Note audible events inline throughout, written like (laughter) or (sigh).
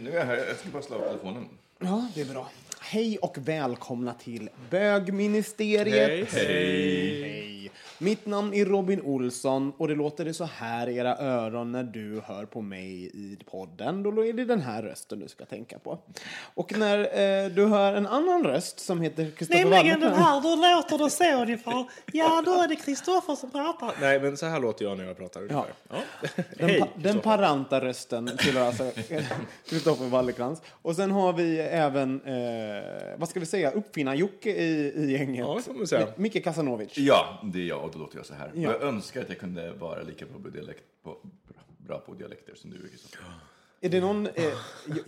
nu är jag här. Jag ska bara slå av telefonen. Ja, det är bra. Hej och välkomna till Bögministeriet. Hej. Hej. Mitt namn är Robin Olsson och det låter det så här i era öron när du hör på mig i podden. Då är det den här rösten du ska tänka på. Och när eh, du hör en annan röst som heter Kristoffer Nämligen den här, då låter det så ungefär. Ja, då är det Kristoffer som pratar. Nej, men så här låter jag när jag pratar ungefär. Ja. Den, Hej, pa- den Kristoffer. paranta rösten tillhör alltså (laughs) Kristoffer Wallercrantz. Och sen har vi även, eh, vad ska vi säga, uppfinnar-Jocke i, i gänget. Ja, det får man säga. Micke Kasanovic. Ja, det är jag och då låter jag så här. Ja. Jag önskar att jag kunde vara lika bra på, dialekt, på, bra på dialekter som du är, Kristoffer. Är det någon, eh,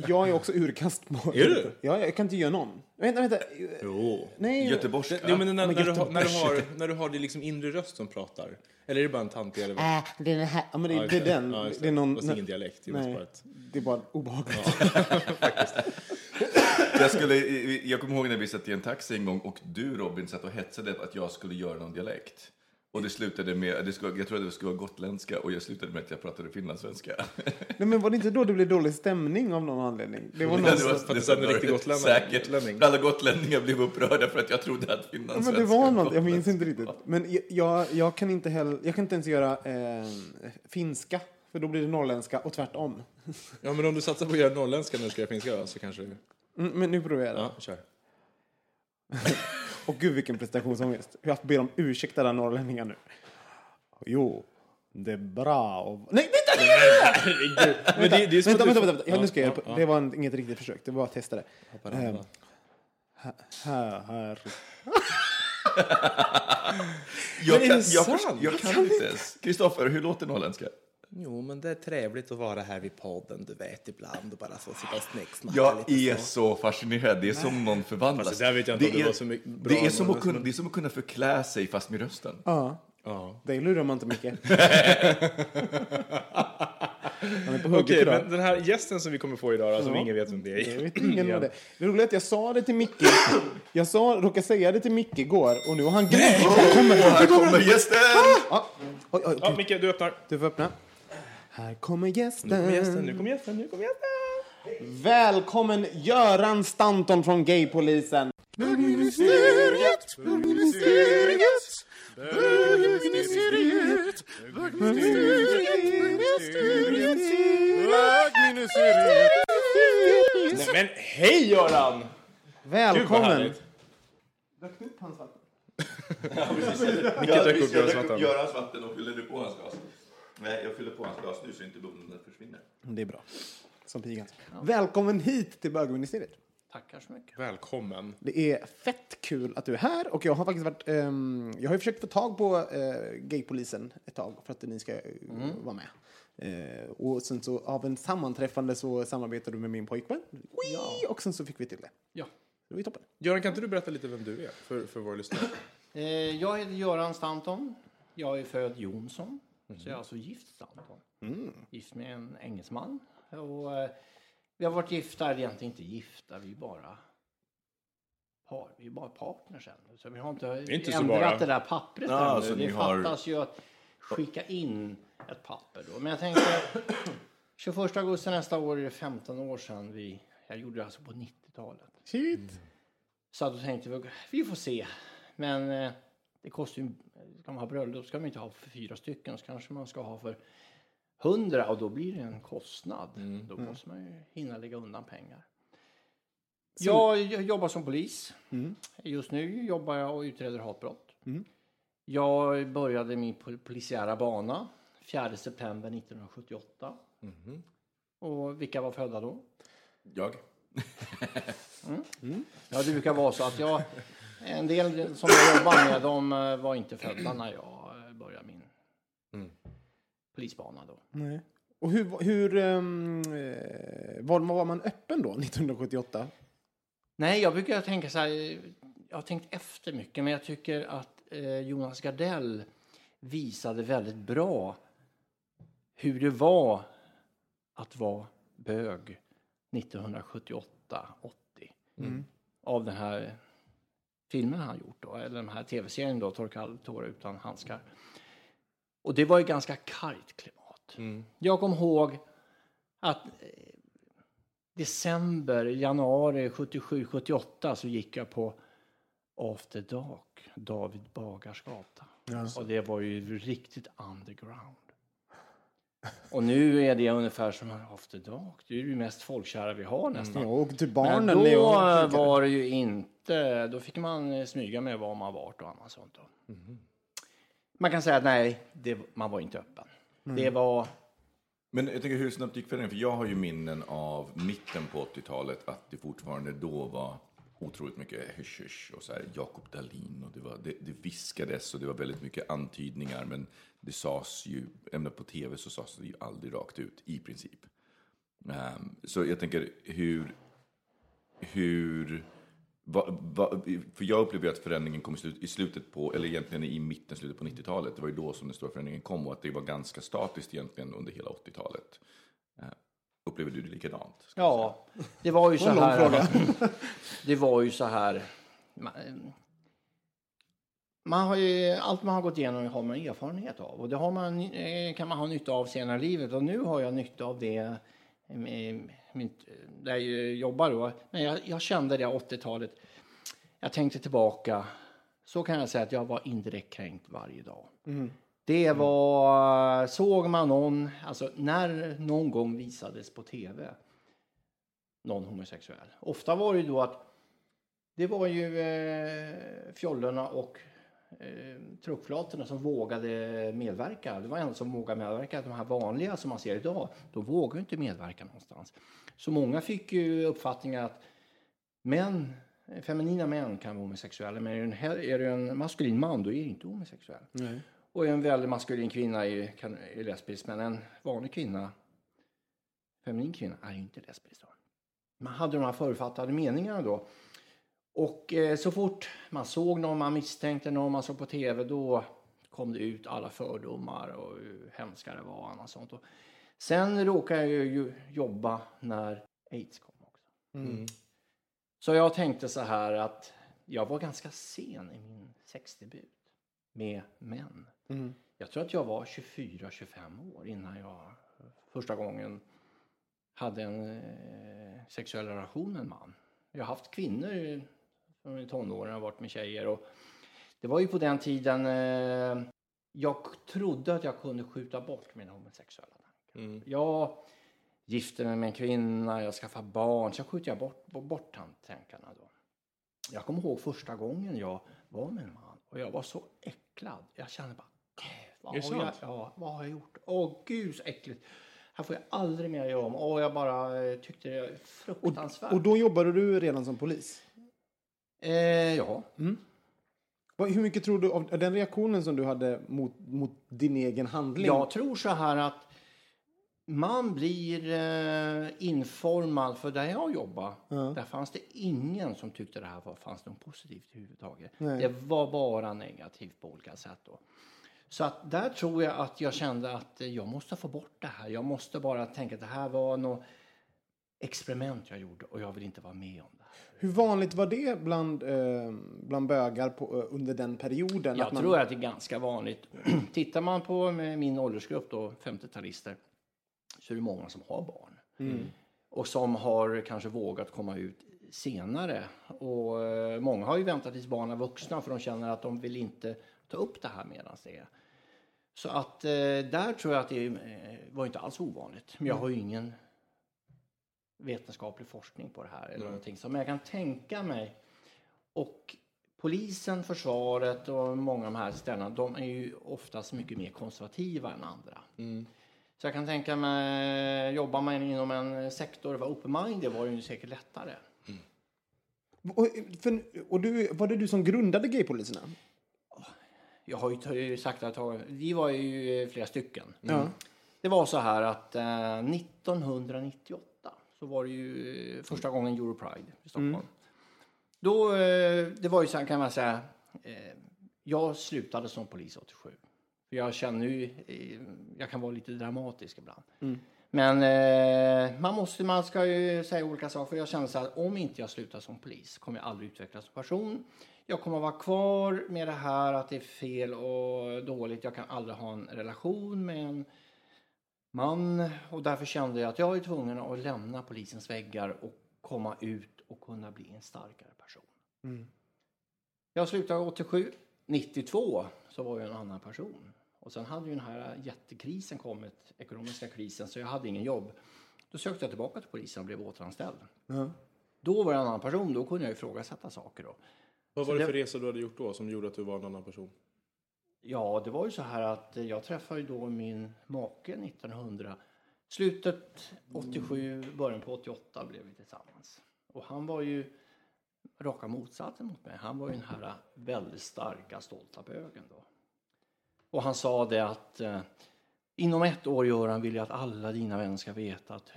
jag- är också urkast på... Är du? Ja, jag kan inte göra någon. Vänta, vänta. Jo. Nej, Göteborgska. Jo, men när, men när, du har, när, du har, när du har din liksom inre röst som pratar. Eller är det bara en tant eller vad? Äh, det är den här. Ja, men det, Ja, det är det. den. Ja, just det är någon... Fast ingen dialekt. Det är Nej, bara ett... det är bara obehagligt. (laughs) Jag, skulle, jag kommer ihåg när vi satt i en taxi en gång och du Robin satt och hetsade att jag skulle göra någon dialekt. Och det slutade med, det skulle, jag trodde det skulle vara gotländska och jag slutade med att jag pratade finlandssvenska. Nej, men var det inte då det blev dålig stämning av någon anledning? Det var någon Det som... var- det en riktig gotlänning- Säkert. Alla gotlänningar blev upprörda för att jag trodde att Ja, finlandssvenska men det var något, jag minns inte riktigt. Men jag- jag, jag, kan inte heller, jag kan inte ens göra eh, finska, för då blir det norrländska och tvärtom. Ja, men om du satsar på att göra norrländska när du ska göra finska så kanske... Mm, men nu provar jag det. Ja, kör. (laughs) Och gud vilken prestationsångest. Jag ber om ursäkt alla norrlänningar nu. Jo, det är bra och... Nej, vänta! Nej, (laughs) vänta, vänta, vänta, vänta. Ja, nu ska jag Ja, Det var en, inget riktigt försök, det var att testa det. Ehm, här, här, här. Jag kan, jag, jag, jag kan inte ens. Kristoffer, hur låter norrländska? Jo, men det är trevligt att vara här vid podden, du vet, ibland och bara så sitta och snicksnacka Jag lite är så fascinerad. Det är som någon förvandlas. Fast det där vet jag inte om det är, var så mycket bra det, är som att kunna, men- det är som att kunna förklä sig fast med rösten. Ja, Ja. det lurar man inte mycket. (laughs) Han är på hugget Okej, idag. men den här gästen som vi kommer få idag, då, som Ja. ingen vet vem det Jag är. vet ingen det Det roliga är att jag sa det till Micke. Jag sa, råkade säga det till Micke igår och nu har han glömt. Här kommer Och här kommer gästen! Ja. Oj, oj, Ja, du, Micke, du öppnar. du får öppna. Här kommer gästen. Nu kommer gästen, nu kommer gästen, nu kommer gästen. Välkommen Göran Stanton från Gaypolisen. Bögministeriet, bögministeriet, bögministeriet, bögministeriet, Nej, men hej Göran! Gud Välkommen. härligt. Dök du upp hans vatten? (laughs) Micke drack upp Görans vatten. Görans vatten och fyller du på hans glas? Nej, jag fyller på hans glas nu så inte bubblan försvinner. Det är bra. Som pigan. Välkommen hit till bögministeriet. Tackar så mycket. Välkommen. Det är fett kul att du är här och jag har faktiskt varit, ehm, jag har ju försökt få tag på uh, gaypolisen ett tag för att ni ska eh, vara med. Eh, och sen så av en sammanträffande så samarbetade du med min pojkvän. Wii! Och sen så fick vi till det. Ja. Det var ju toppen. Göran, kan inte du berätta lite vem du är för, för våra lyssnare? Jag heter Göran Stanton. Jag är född Jonsson. Så jag är alltså gift Stanton. Gift med en engelsman. Och, eh, vi har varit gifta, eller egentligen inte gifta, vi är bara par, vi är bara partners än. Så vi har inte, inte ändrat det där pappret Ja, ännu. Det ni har- fattas ju att skicka in ett papper då. Men jag tänkte (clears throat) 21 augusti nästa år är det 15 år sedan vi, jag gjorde det alltså på 90-talet. Shit. Så då tänkte vi, vi får se. Men eh, det kostar ju, man ha bröllop ska man inte ha för fyra stycken, så kanske man ska ha för hundra och då blir det en kostnad. Då måste man ju hinna lägga undan pengar. Jag j- jobbar som polis. Just nu jobbar jag och utreder hatbrott. Jag började min pol- polisiära bana 4 september 1978. Och vilka var födda då? Jag? (laughs) Ja, det brukar vara så att jag, en del som jag jobbar med, de eh, var inte födda när jag eh, började min polisbana då. Nej. Och hur, hur eh, var, var man öppen då, (laughs) 1978? Nej, jag brukar tänka så här, jag har tänkt efter mycket, men jag tycker att eh, Jonas Gardell visade väldigt bra hur det var att vara bög 1978-80. Av den här filmen han gjort då, eller den här tv-serien då, Torka tårar utan handskar. Och det var ju ganska kargt klimat. Jag kom ihåg att eh, december, januari 77, 78 så gick jag på After Dark, David Bagars gata. Och det var ju riktigt underground. Och nu är det ungefär som After Dark. Det är ju mest folkkära vi har nästan. Ja, och till Men barnen. då är och- var det ju inte, då fick man smyga med var man varit och annat sånt. Då. Man kan säga att nej, det, man var inte öppen. Det var, Men jag tänker hur snabbt gick förändringen? För jag har ju minnen av mitten på 80-talet att det fortfarande då var otroligt mycket hysch hysch och så här Jakob Dahlin och det, var, det, det viskades och det var väldigt mycket antydningar men det sades ju, även på tv så sades det ju aldrig rakt ut i princip. Um, så jag tänker hur, hur Va, va, för jag upplever ju att förändringen kom i, slut, i slutet på, eller egentligen i mitten, slutet på 90-talet. Det var ju då som den stora förändringen kom och att det var ganska statiskt egentligen under hela 80-talet. Eh, upplever du det likadant? ja, (laughs) det var ju så här. Det var ju så här. Man, man har ju, allt man har gått igenom har man erfarenhet av och det har man, eh, kan man ha nytta av senare i livet och nu har jag nytta av det med, min, där jag jobbar då. Men jag, jag kände det 80-talet. Jag tänkte tillbaka. Så kan jag säga att jag var indirekt kränkt varje dag. Det var, såg man någon, alltså när någon gång visades på tv någon homosexuell. Ofta var det ju då att det var ju eh, fjollorna och eh, truckflatorna som vågade medverka. Det var en som vågade medverka. De här vanliga som man ser idag, de vågar ju inte medverka någonstans. Så många fick ju uppfattningen att män, feminina män kan vara homosexuella, men är du en, he- är du en maskulin man, då är du inte homosexuell. Och en väldigt maskulin kvinna är, kan, är lesbisk, men en vanlig kvinna, feminin kvinna, är ju inte lesbisk. Då. Man hade de här förutfattade meningarna då. Och eh, så fort man såg någon, man misstänkte någon, man såg på tv, då kom det ut alla fördomar och hur hemska det var och annat sånt. Och sen råkade jag ju jobba när aids kom också. Så jag tänkte så här att jag var ganska sen i min sexdebut med män. Jag tror att jag var 24-25 år innan jag första gången hade en eh, sexuell relation med en man. Jag har haft kvinnor i tonåren har varit med tjejer. Och det var ju på den tiden eh, jag trodde att jag kunde skjuta bort mina homosexuella tankar. Jag gifte mig med en kvinna, jag skaffade barn, så skjuter jag bort, bort tankarna då. Jag kommer ihåg första gången jag var med en man och jag var så äcklad. Jag kände bara, "Äh, vad har, jag, ja, vad har jag gjort? Åh gud så äckligt. Här får jag aldrig mer göra om. Och jag bara eh, tyckte det var fruktansvärt. Och då jobbade du redan som polis? eh, ja. Vad- Hur mycket tror du av den reaktionen som du hade mot, mot din egen handling? Jag tror så här att man blir eh, informad, för där jag jobbar, där fanns det ingen som tyckte det här var, fanns något positivt överhuvudtaget. Nej. Det var bara negativt på olika sätt. Då. Så att där tror jag att jag kände att jag måste få bort det här. Jag måste bara tänka att det här var något experiment jag gjorde och jag vill inte vara med om det. Hur vanligt var det bland, eh, bland bögar på, eh, under den perioden? Jag att man- tror att det är ganska vanligt. (clears throat) Tittar man på min åldersgrupp, då, 50-talister, så är det många som har barn. Och som har kanske vågat komma ut senare. Och eh, många har ju väntat tills barnen är vuxna för de känner att de vill inte ta upp det här medan det är. Så att eh, där tror jag att det eh, var inte alls ovanligt. Men jag har ju ingen vetenskaplig forskning på det här. Eller någonting. Så, men jag kan tänka mig. Och polisen, försvaret och många av de här ställena, de är ju oftast mycket mer konservativa än andra. Så jag kan tänka mig, jobbar man inom en sektor, vara open-minded var det ju säkert lättare. Och, för, och du, var det du som grundade gaypoliserna? Jag har ju sagt att vi var ju flera stycken. Ja. Det var så här att eh, 1998 så var det ju första gången Europride i Stockholm. Då, eh, det var ju så här kan man säga, eh, jag slutade som polis 87. För jag känner ju, eh, jag kan vara lite dramatisk ibland. Men eh, man, måste, man ska ju säga olika saker. För jag känner så här, om inte jag slutar som polis kommer jag aldrig utvecklas som person. Jag kommer vara kvar med det här att det är fel och dåligt. Jag kan aldrig ha en relation med en man. Och därför kände jag att jag är tvungen att lämna polisens väggar och komma ut och kunna bli en starkare person. Jag slutade 87. 92 så var jag en annan person. Och sen hade ju den här jättekrisen kommit, ekonomiska krisen, så jag hade ingen jobb. Då sökte jag tillbaka till polisen och blev återanställd. Då var jag en annan person, då kunde jag ifrågasätta saker. Då. Vad var Så det det- för resa du hade gjort då som gjorde att du var en annan person? Ja, det var ju så här att jag träffade ju då min make 1900. Slutet 87, början på 88 blev vi tillsammans. Och han var ju raka motsatsen mot mig. Han var ju den här väldigt starka, stolta bögen då. Och han sa det att eh, inom ett år Göran vill jag att alla dina vänner ska veta att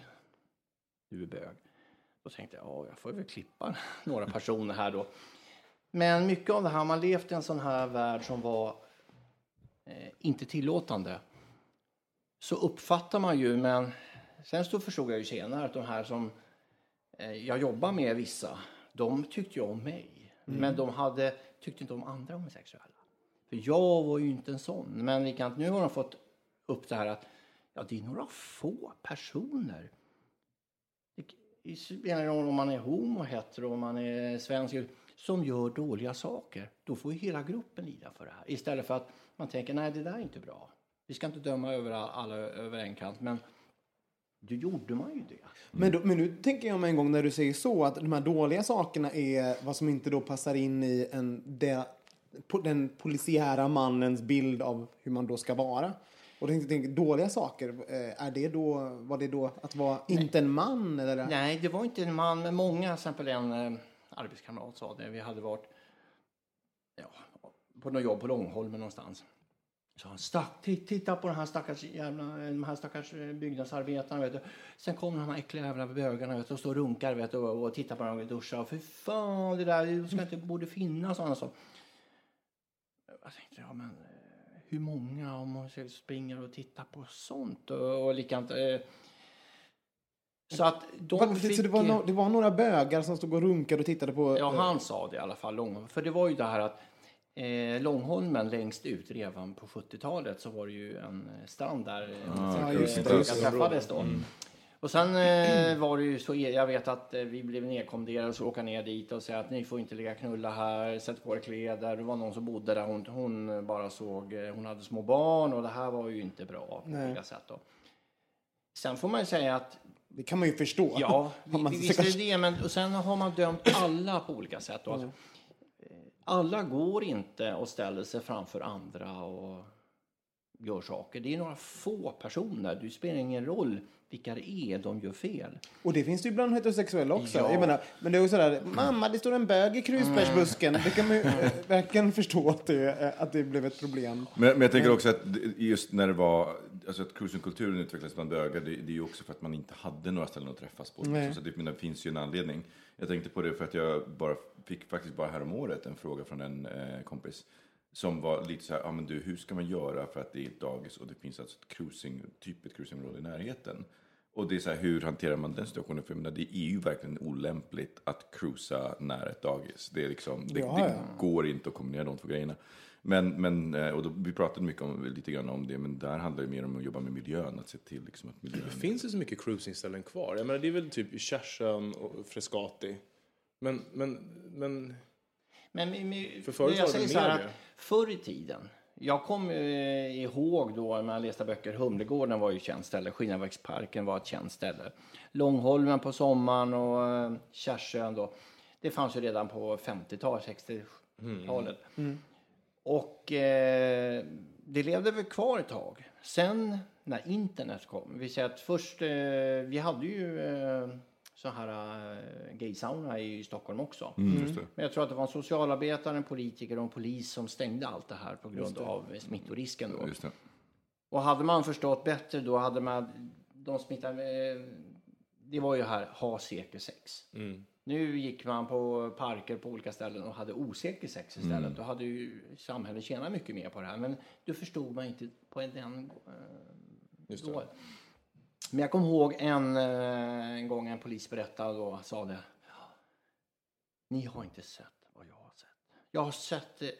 du är bög. Då tänkte jag, ja, jag får väl klippa (laughs) några personer här då. Men mycket av det här, man levt i en sån här värld som var eh, inte tillåtande så uppfattar man ju, men sen så förstod jag ju senare att de här som eh, jag jobbar med, vissa, de tyckte ju om mig. Men de hade, tyckte inte om andra homosexuella. För jag var ju inte en sån. Men likadant, nu har de fått upp det här att ja, det är några få personer. Det spelar roll om man är homo, hetero, om man är svensk, som gör dåliga saker. Då får ju hela gruppen lida för det här. Istället för att man tänker, nej det där är inte bra. Vi ska inte döma över alla över en kant, men då gjorde man ju det. Men, då, men nu tänker jag mig en gång när du säger så att de här dåliga sakerna är vad som inte då passar in i en, det, den polisiära mannens bild av hur man då ska vara. Och tänkte, tänk, dåliga saker, eh, är det då, var det då att vara inte en man? Eller? Nej, det var inte en man, men många, till exempel en eh, arbetskamrat sa det, vi hade varit ja, på något jobb på Långholmen någonstans. Så han stack, "Ti- titta på den här stackars, jävla, de här stackars eh, byggnadsarbetarna. Vet du. Sen kommer de här äckliga jävla bögarna vet du, och står och runkar vet du, och, och tittar på dem och duschar. För fan, det där det ska inte, borde finnas. Och sa. Jag tänkte, ja men eh, hur många om man springer och tittar på sånt? Och, och likadant. Eh, så att de Va, fick... så det var, no, det var några bögar som stod och runkade och tittade på... Ja, eh, han sa det i alla fall. För det var ju det här att eh, Långholmen längst ut redan på 70-talet så var det ju en strand där Ja, just det, bögar just det. träffades då. Och sen eh, var det ju så, jag vet att eh, vi blev nedkommenderade så åka ner dit och säga att ni får inte ligga och knulla här, sätt på er kläder. Det var någon som bodde där, hon, hon bara såg, eh, hon hade små barn och det här var ju inte bra på Nej. olika sätt då. Sen får man ju säga att Det kan man ju förstå. Ja, vi- visst är det men och sen har man dömt alla på olika sätt. Och att, eh, alla går inte och ställer sig framför andra och gör saker. Det är några få personer. Det spelar ingen roll vilka det är, de gör fel. Och det finns det ju bland heterosexuella också. Ja. Jag menar, men det är ju sådär, mamma det står en bög i krusbärsbusken. Det kan man ju eh, verkligen förstå att det, eh, att det blev ett problem. Men, men jag tänker också att just när det var, alltså att cruisingkulturen utvecklades bland bögar, det, det är ju också för att man inte hade några ställen att träffas på. Nej. Så det, men det finns ju en anledning. Jag tänkte på det för att jag bara fick faktiskt bara häromåret en fråga från en eh, kompis som var lite så här, ja men du, hur ska man göra för att det är ett dagis och det finns alltså ett cruising, typ ett cruisingområde i närheten? Och det är så här, hur hanterar man den situationen? För menar, det är ju verkligen olämpligt att cruisa nära ett dagis. Det, är liksom, det, Ja, det ja. går inte att kombinera de två grejerna. Men, men eh, och då, vi pratade mycket om, lite grann om det, men där handlar det mer om att jobba med miljön, att se till liksom, att miljön... Finns det så mycket cruisingställen kvar? Jag menar, det är väl typ Kärsön och Frescati. Men, men, men Men, men, För förut jag var det säger väl så här mer att det? förr i tiden, Jag kommer eh, ihåg då när jag läste böcker, Humlegården var ju ett känt ställe, Skinnarverksparken var ett känt ställe. Långholmen på sommaren och eh, Kärsön då. Det fanns ju redan på 50-talet, 60-talet. Och eh, det levde väl kvar ett tag. Sen när internet kom, vi säger att först, eh, vi hade ju eh, så här eh, gaysauna i Stockholm också. Just det. Men jag tror att det var en socialarbetare, en politiker och en polis som stängde allt det här på grund av smittorisken. Då. Just det. Och hade man förstått bättre då hade man, de smittade, eh, det var ju här, ha säker sex. Nu gick man på parker på olika ställen och hade osäker sex istället. Då hade ju samhället tjänat mycket mer på det här. Men det förstod man inte på den eh, Just då. det. Men jag kommer ihåg en, eh, en gång en polis berättade och sa det. Ni har inte sett vad jag har sett. Jag har sett det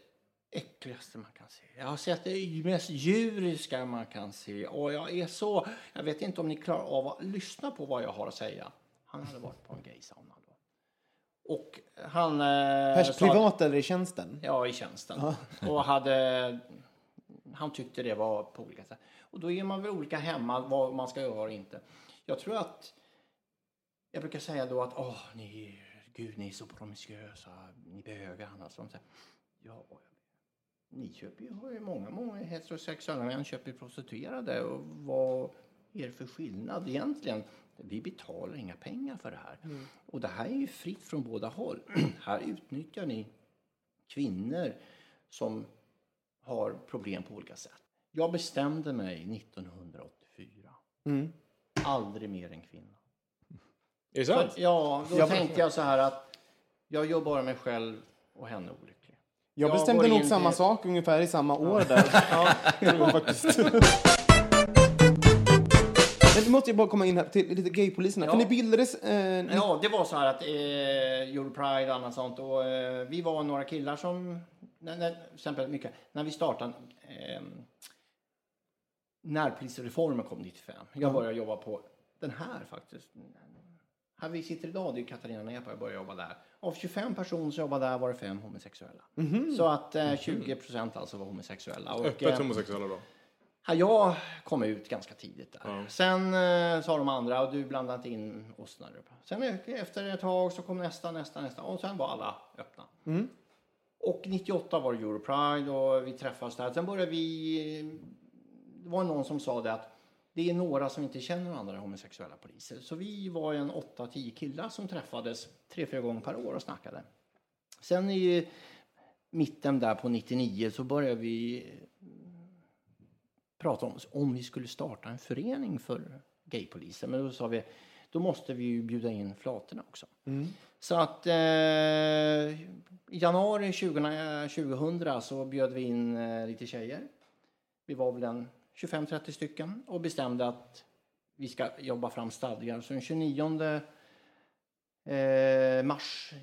äckligaste man kan se. Jag har sett det mest djuriska man kan se. Och jag är så... Jag vet inte om ni klarar av att lyssna på vad jag har att säga. Han hade varit på en gaysauna då. Och han... Eh, Pers privat eller i tjänsten? Ja, i tjänsten. Och hade, han tyckte det var på olika sätt. Och då är man väl olika hemma vad man ska göra och inte. Jag tror att, jag brukar säga då att åh, ni, gud, ni är så promiskuösa, ni bögar. där. Ja, ni köper ju, har ju många, många heterosexuella män köper prostituerade. Och vad är det för skillnad egentligen? Vi betalar inga pengar för det här. Och det här är ju fritt från båda håll. (clears throat) här utnyttjar ni kvinnor som har problem på olika sätt. Jag bestämde mig 1984. Aldrig mer en kvinna. Är det sant? ja, då Jag- tänkte jag så här att jag gör bara mig själv och henne olycklig. Jag Jag bestämde nog samma till- sak ungefär i samma år där. (laughs) Tror jag faktiskt. Men du måste bara komma in här till lite gaypoliserna. Ja. För ni bildades... Eh, Ja, det var så här att eh, Europride och annat sånt. Och, eh, vi var några killar som, när, när, till exempel mycket, när vi startade eh, närpolisreformen kom 95. Jag började jobba på den här faktiskt. Här vi sitter idag, det är Katarina Nepa, jag började jobba där. Av 25 personer som jobbade där var det fem homosexuella. Så att eh, 20 procent alltså var homosexuella. Och, Öppet eh, homosexuella då? Ja, jag kom ut ganska tidigt där. Sen eh, sa de andra, och du blandade inte in oss. Sen efter ett tag så kom nästa, nästa, nästa. Och sen var alla öppna. Och 98 var det Europride och vi träffades där. Sen började vi... Det var någon som sa det att det är några som inte känner andra homosexuella poliser. Så vi var en 8-10 killar som träffades tre, fyra gånger per år och snackade. Sen i mitten där på 99 så började vi prata om om vi skulle starta en förening för gaypoliser. Men då sa vi, då måste vi ju bjuda in flatorna också. Så att eh, i januari 2000, 2000 så bjöd vi in eh, lite tjejer. Vi var väl en 25-30 stycken och bestämde att vi ska jobba fram stadgar. Så den 29 eh, mars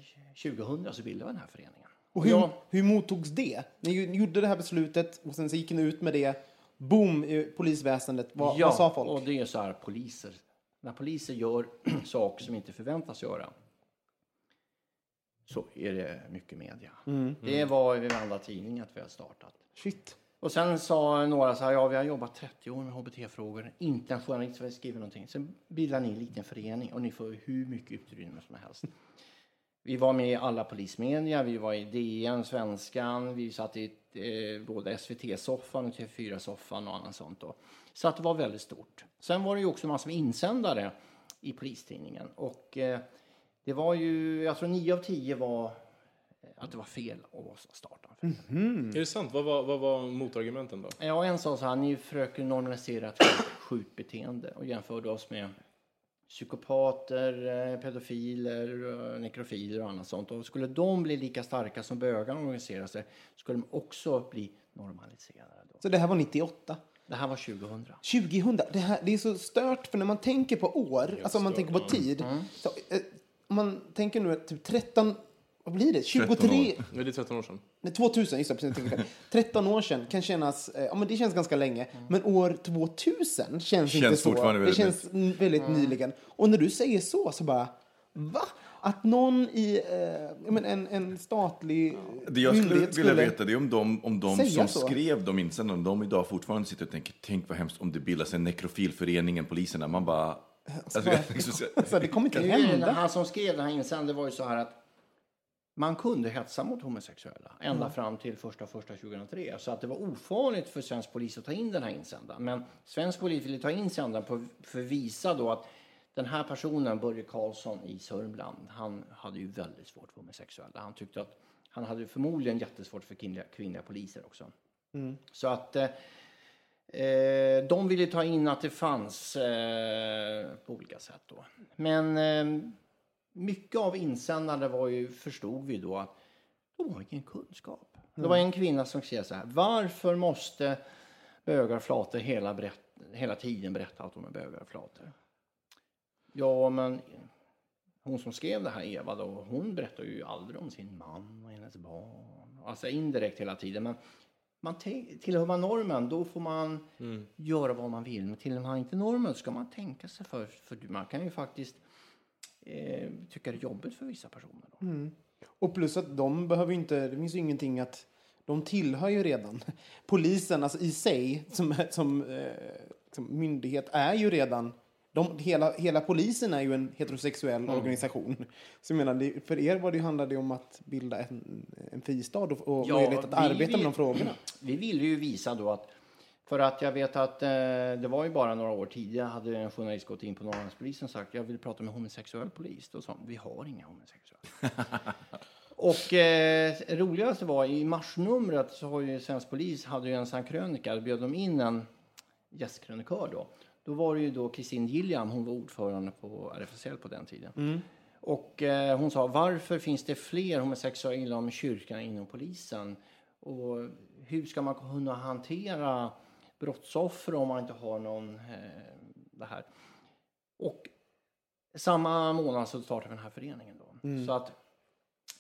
2000 så bildade vi den här föreningen. Och hur, jag- hur mottogs det? Ni gjorde det här beslutet och sen så gick ni ut med det. Boom i polisväsendet. Vad, vad sa folk? och det är så här poliser. När poliser gör (clears throat) saker som inte förväntas göra så är det mycket media. Mm. Det var i varenda tidning att vi har startat. Shit. Och sen sa några så här, ja vi har jobbat 30 år med HBT-frågor, inte en journalist som skriver någonting. Sen bildar ni en liten förening och ni får hur mycket utrymme som helst. Vi var med i alla polismedia, vi var i DN, Svenskan, vi satt i eh, både SVT-soffan och TV4-soffan och annat sånt. Då. Så att det var väldigt stort. Sen var det ju också massor med insändare i Polistidningen. Och eh, det var ju, jag tror nio av tio var att det var fel att starta en förening. Är det sant? Vad var, vad var motargumenten då? Ja, en sa så här, ni försöker normalisera ett sjukt beteende och jämförde oss med psykopater, eh, pedofiler, eh, nekrofiler och annat sånt. Och skulle de bli lika starka som bögarna organiserar sig skulle de också bli normaliserade. Då. Så det här var 98? Det här var 2000. 2000, det, här, det är så stört för när man tänker på år, alltså om man stört, tänker på tid. Mm. Så, eh, om man tänker nu att typ 13, vad blir det? 13 23, år. Ja, det är 13 år sedan. nej 2000, just det, precis, tänkte jag. 13 år sedan kan kännas, eh, ja men det känns ganska länge. Men år 2000 känns, inte så. fortfarande det väldigt känns väldigt nyligen. Och när du säger så, så bara, va? Att någon i eh, men en, en statlig Det jag skulle vilja veta det är om de, om de som så. skrev de insändarna, om de idag fortfarande sitter och tänker, tänk vad hemskt om det bildas en nekrofilförening, en poliserna. Man bara... Alltså, jag, liksom, (laughs) så- Alltså, det kommer inte hända. han som skrev den här insändaren var ju så här att man kunde hetsa mot homosexuella ända fram till första första 2003. Så att det var ofarligt för svensk polis att ta in den här insändaren. Men svensk polis ville ta in insändaren på- för att visa då att den här personen, Börje Karlsson i Sörmland, han hade ju väldigt svårt för homosexuella. Han tyckte att han hade förmodligen jättesvårt för kvinnliga, kvinnliga poliser också. Så att eh, eh, de ville ta in att det fanns eh, på olika sätt då. Men eh, mycket av insändare var ju, förstod vi då, att de har ingen kunskap. Det var en kvinna som skrev så här. Varför måste bögar och flator hela, berätt, hela tiden berätta att de är bögar och flator? Ja, men hon som skrev det här, Eva, då, hon berättar ju aldrig om sin man och hennes barn. Alltså indirekt hela tiden. Men man tillhör man normen, då får man göra vad man vill. Men tillhör man inte normen ska man tänka sig för. För man kan ju faktiskt eh, tycka det är jobbigt för vissa personer. Då. Och plus att de behöver inte, det finns ju ingenting att, de tillhör ju redan. (laughs) Polisen, alltså i sig, som, som, eh, som myndighet, är ju redan, de, hela, hela polisen är ju en heterosexuell organisation. Så jag menar, det, för er var det, handlade det om att bilda en, en fristad och, och Ja, möjlighet att arbeta vill- med de frågorna. (clears throat) Vi ville ju visa då att för att jag vet att eh, det var ju bara några år tidigare hade en journalist gått in på Norrlandspolisen och sagt jag vill prata med homosexuell polis. Då sa de, vi har inga homosexuella. (laughs) och eh, roligaste var i marsnumret så har ju svensk polis hade ju en sån krönika, då bjöd de in en gästkrönikör då. Då var det ju då Kristin Gilliam, hon var ordförande på RFSL på den tiden. Och eh, hon sa, varför finns det fler homosexuella inom kyrkan än inom polisen? Och hur ska man kunna hantera brottsoffer om man inte har någon eh, det här? Och samma månad så startade vi den här föreningen då. Så att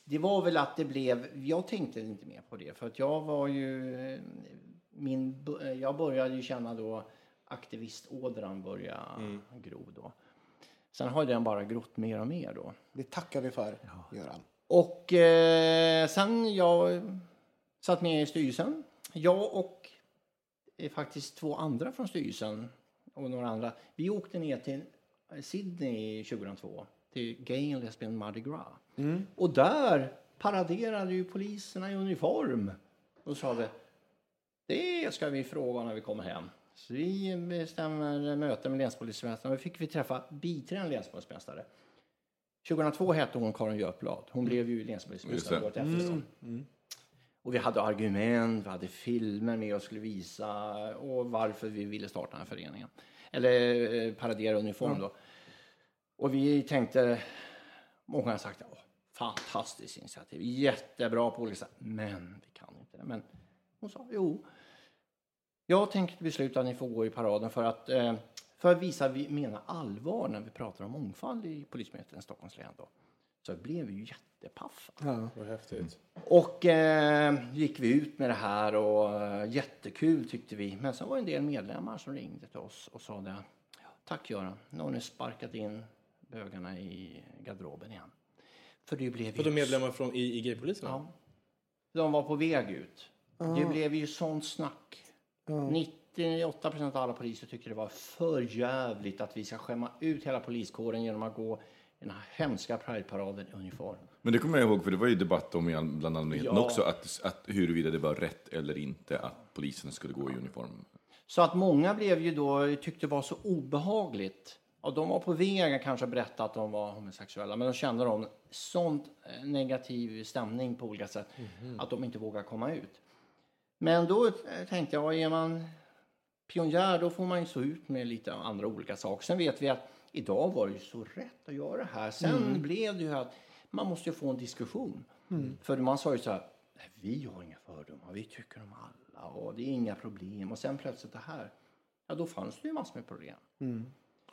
det var väl att det blev, jag tänkte inte mer på det för att jag var ju, eh, min, jag började ju känna då aktivistådran börja gro då. Sen har den bara grott mer och mer då. Det tackar vi för, Göran. Och eh, sen jag satt med i styrelsen. Jag och faktiskt två andra från styrelsen och några andra. Vi åkte ner till Sydney 2002 till Gay and Lesbian Mardi Gras. Och där paraderade ju poliserna i uniform och sa det. Det ska vi fråga när vi kommer hem. Så vi bestämmer möte med länspolismästaren. Då fick vi träffa biträdande länspolismästare. 2002 hette hon Karin Götblad. Hon blev ju länspolismästare året efter. så. Och vi hade argument, vi hade filmer med och skulle visa och varför vi ville starta den här föreningen. Eller eh, paradera uniform då. Och vi tänkte, många har sagt, Åh, fantastiskt initiativ, jättebra på olika sätt, men vi kan inte det. Men hon sa, jo, jag tänkte besluta att ni får gå i paraden för att, eh, för att visa att vi menar allvar när vi pratar om mångfald i Polismyndigheten i Stockholms län. Då. Så blev vi ju jättepaffa. Vad häftigt. Och eh, gick vi ut med det här och eh, jättekul tyckte vi. Men sen var det en del medlemmar som ringde till oss och sa det. Tack Göran, nu har ni sparkat in bögarna i garderoben igen. För det blev För de ju... medlemmar från, i, i gaypolisen? Ja. De var på väg ut. Det blev ju sånt snack. 98 procent av alla poliser tyckte det var för jävligt att vi ska skämma ut hela poliskåren genom att gå den här hemska Pride-paraden i uniform. Men det kommer jag ihåg, för det var ju debatt om bland allmänheten Ja. också, att, att huruvida det var rätt eller inte att polisen skulle gå i uniform. Så att många blev ju då, tyckte det var så obehagligt. Och de var på väg att kanske berätta att de var homosexuella, men de kände de sånt eh, negativ stämning på olika sätt att de inte vågar komma ut. Men då eh, tänkte jag, är man pionjär då får man ju stå ut med lite andra olika saker. Sen vet vi att idag var det ju så rätt att göra det här. Sen blev det ju att man måste ju få en diskussion. För man sa ju så här, "Nej, vi har inga fördomar, vi tycker om alla och det är inga problem. Och sen plötsligt det här, ja då fanns det ju massor med problem.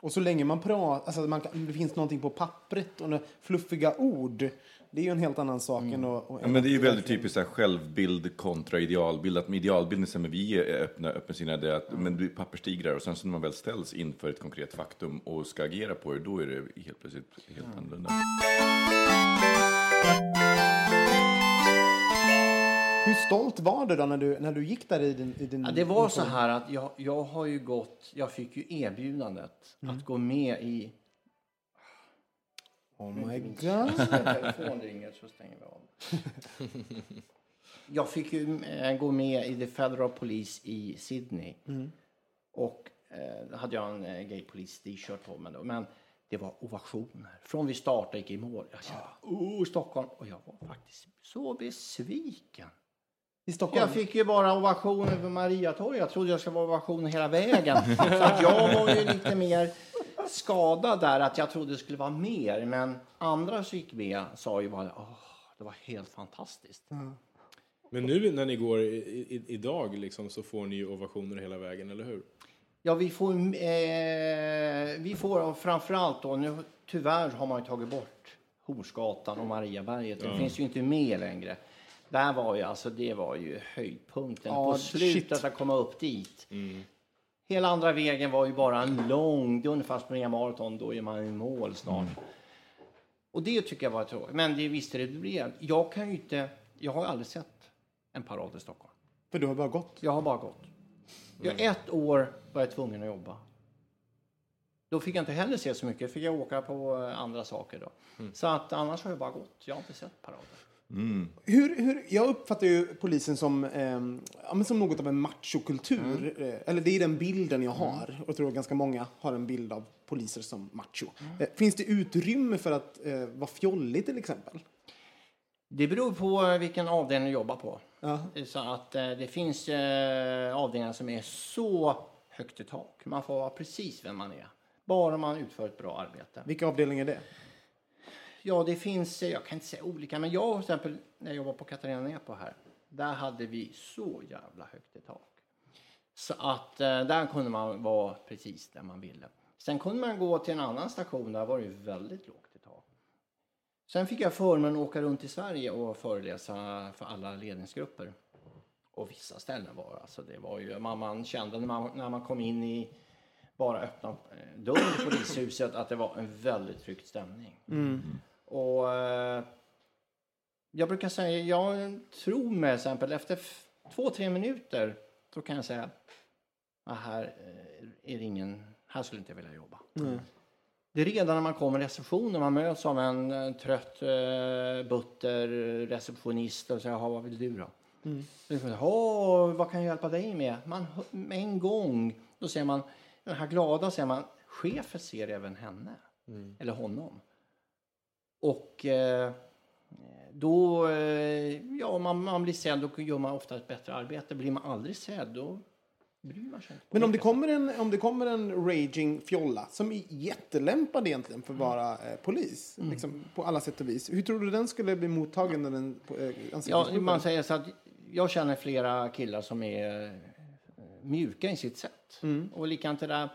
Och så länge man pratar, alltså man det finns någonting på pappret och fluffiga ord. Det är ju en helt annan sak än att... Ja, men det är ju väldigt typiskt så här, självbild kontra idealbild. Att med idealbilden men vi är öppna, öppensinnade, att men du är papperstigrar och sen så när man väl ställs inför ett konkret faktum och ska agera på det, då är det helt plötsligt helt annorlunda. Hur stolt var du då när du, när du gick där i din... I din Ja, det var så här att jag, jag har ju gått, jag fick ju erbjudandet att gå med i... Oh my god. Telefon ringer så stänger vi av. (laughs) Jag fick ju eh, gå med i The Federal Police i Sydney. Och eh, då hade jag en eh, Gay Police t-shirt på mig då. Men det var ovationer. Från vi startade gick i mål. Jag kände, oh, Stockholm. Och jag var faktiskt så besviken. I Stockholm? Jag fick ju bara ovationer på Mariatorget. Jag trodde jag skulle vara ovationer hela vägen. (laughs) Så att jag var ju lite mer skadad där, att jag trodde det skulle vara mer. Men andra som gick med sa ju bara, åh, det var helt fantastiskt. Men nu när ni går i, i, idag liksom, så får ni ju ovationer hela vägen, eller hur? Ja, vi får, eh, vi får framförallt då, nu tyvärr har man ju tagit bort Horsgatan och Mariaberget. Det finns ju inte med längre. Där var ju, alltså, det var ju höjdpunkten. Ja, På slutet att komma upp dit. Hela andra vägen var ju bara en lång, det är ungefär springa maraton, då är man i mål snart. Och det tycker jag var tråkigt. Men det visste det blev. Jag kan ju inte, jag har aldrig sett en parad i Stockholm. För du har bara gått. Jag har bara gått. Jag, ett år var jag tvungen att jobba. Då fick jag inte heller se så mycket, fick jag åka på andra saker då. Så att annars har jag bara gått. Jag har inte sett parader. Hur, hur, jag uppfattar ju polisen som, ehm, ja, som något av en machokultur. Eh, Eller det är den bilden jag har. Och jag tror att ganska många har en bild av poliser som macho. Eh, finns det utrymme för att eh, vara fjollig till exempel? Det beror på eh, vilken avdelning du jobbar på. Så att eh, det finns eh, avdelningar som är så högt i tak. Man får vara precis vem man är. Bara man utför ett bra arbete. Vilka avdelningar är det? Ja, det finns, eh, jag kan inte säga olika, men jag till exempel när jag jobbade på Katarina Nepo här, där hade vi så jävla högt i tak. Så att eh, där kunde man vara precis där man ville. Sen kunde man gå till en annan station, där var det ju väldigt lågt i tak. Sen fick jag förmånen att åka runt i Sverige och föreläsa för alla ledningsgrupper. Och vissa ställen var alltså, det var ju, man, man kände när man, när man kom in i bara öppna eh, dörren till polishuset att det var en väldigt tryckt stämning. Mm. Och eh, jag brukar säga, jag tror med exempel efter två, tre minuter då kan jag säga, ah, här eh, är ingen, här skulle inte jag vilja jobba. Det är redan när man kommer i receptionen, man möts av en eh, trött, butter receptionist och säger, "Jaha, vad vill du då? Mm. Åh, vad kan jag hjälpa dig med? Man, med en gång, då säger man, den här glada säger man, chefen ser även henne, eller honom. Och eh, då, eh, ja, man, man blir sedd, då gör man ofta ett bättre arbete. Blir man aldrig sedd, då bryr man sig inte. Men om det kommer en, om det kommer en raging fjolla som är jättelämpad egentligen för att vara eh, polis, liksom, på alla sätt och vis. Hur tror du den skulle bli mottagen när den eh, Ja, man säger så att jag känner flera killar som är eh, mjuka i sitt sätt. Och likadant det där.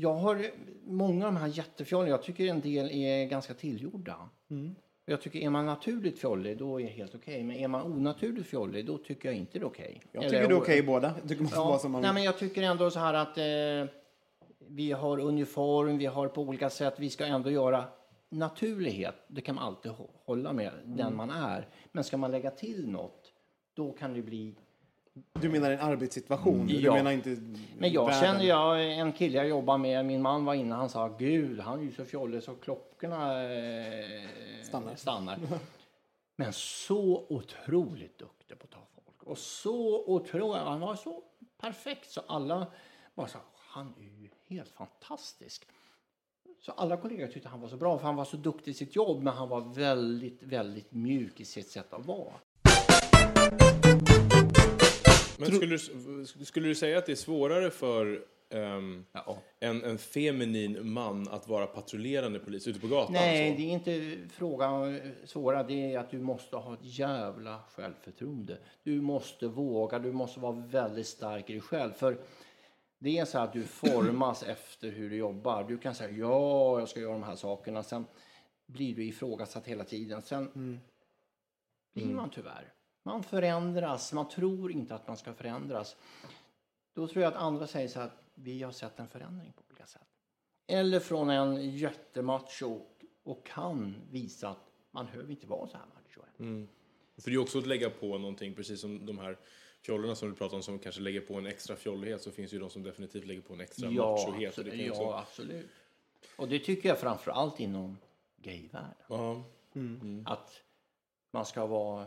Jag har många av de här jättefjolliga, jag tycker en del är ganska tillgjorda. Jag tycker är man naturligt fjollig, då är det helt okej. Men är man onaturligt fjollig, då tycker jag inte det är okej. Jag tycker det är okej båda. Jag tycker man vara som man nej, men jag tycker ändå så här att eh, vi har uniform, vi har på olika sätt, vi ska ändå göra naturlighet. Det kan man alltid hå- hålla med, Mm. den man är. Men ska man lägga till något, då kan det bli... Du menar en arbetssituation? Du Ja. menar inte Men jag världen? känner jag, en kille jag jobbar med, min man var inne, han sa gud, han är ju så fjollig så klockorna eh, Stannar. stannar. (laughs) Men så otroligt duktig på att ta folk. Och så otroligt, han var så perfekt så alla bara sa, han är ju helt fantastisk. Så alla kollegor tyckte han var så bra för han var så duktig i sitt jobb men han var väldigt, väldigt mjuk i sitt sätt att vara. Men skulle du, skulle du säga att det är svårare för ehm, en, en feminin man att vara patrullerande polis ute på gatan? Nej, så? det är inte frågan svåra. Det är att du måste ha ett jävla självförtroende. Du måste våga, du måste vara väldigt stark i dig själv. För Det är så att du formas (clears throat) efter hur du jobbar. Du kan säga ja, jag ska göra de här sakerna. Sen blir du ifrågasatt hela tiden. Sen blir man tyvärr. Man förändras. Man tror inte att man ska förändras. Då tror jag att andra säger så här att vi har sett en förändring på olika sätt. Eller från en jättemacho och kan visa att man behöver inte vara så här macho. För det är också att lägga på någonting, precis som de här fjollorna som du pratar om som kanske lägger på en extra fjollighet så finns det ju de som definitivt lägger på en extra Ja, machohet. absolut. ja, också- absolut. Och det tycker jag framför allt inom gayvärlden. Ja. Att man ska vara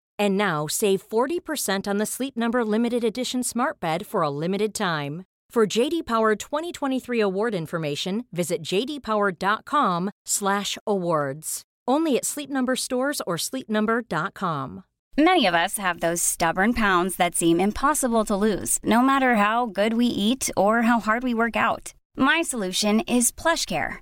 And now save 40% on the Sleep Number limited edition Smart Bed for a limited time. For JD Power 2023 award information, visit jdpower.com/awards. Only at Sleep Number stores or sleepnumber.com. Many of us have those stubborn pounds that seem impossible to lose, no matter how good we eat or how hard we work out. My solution is PlushCare.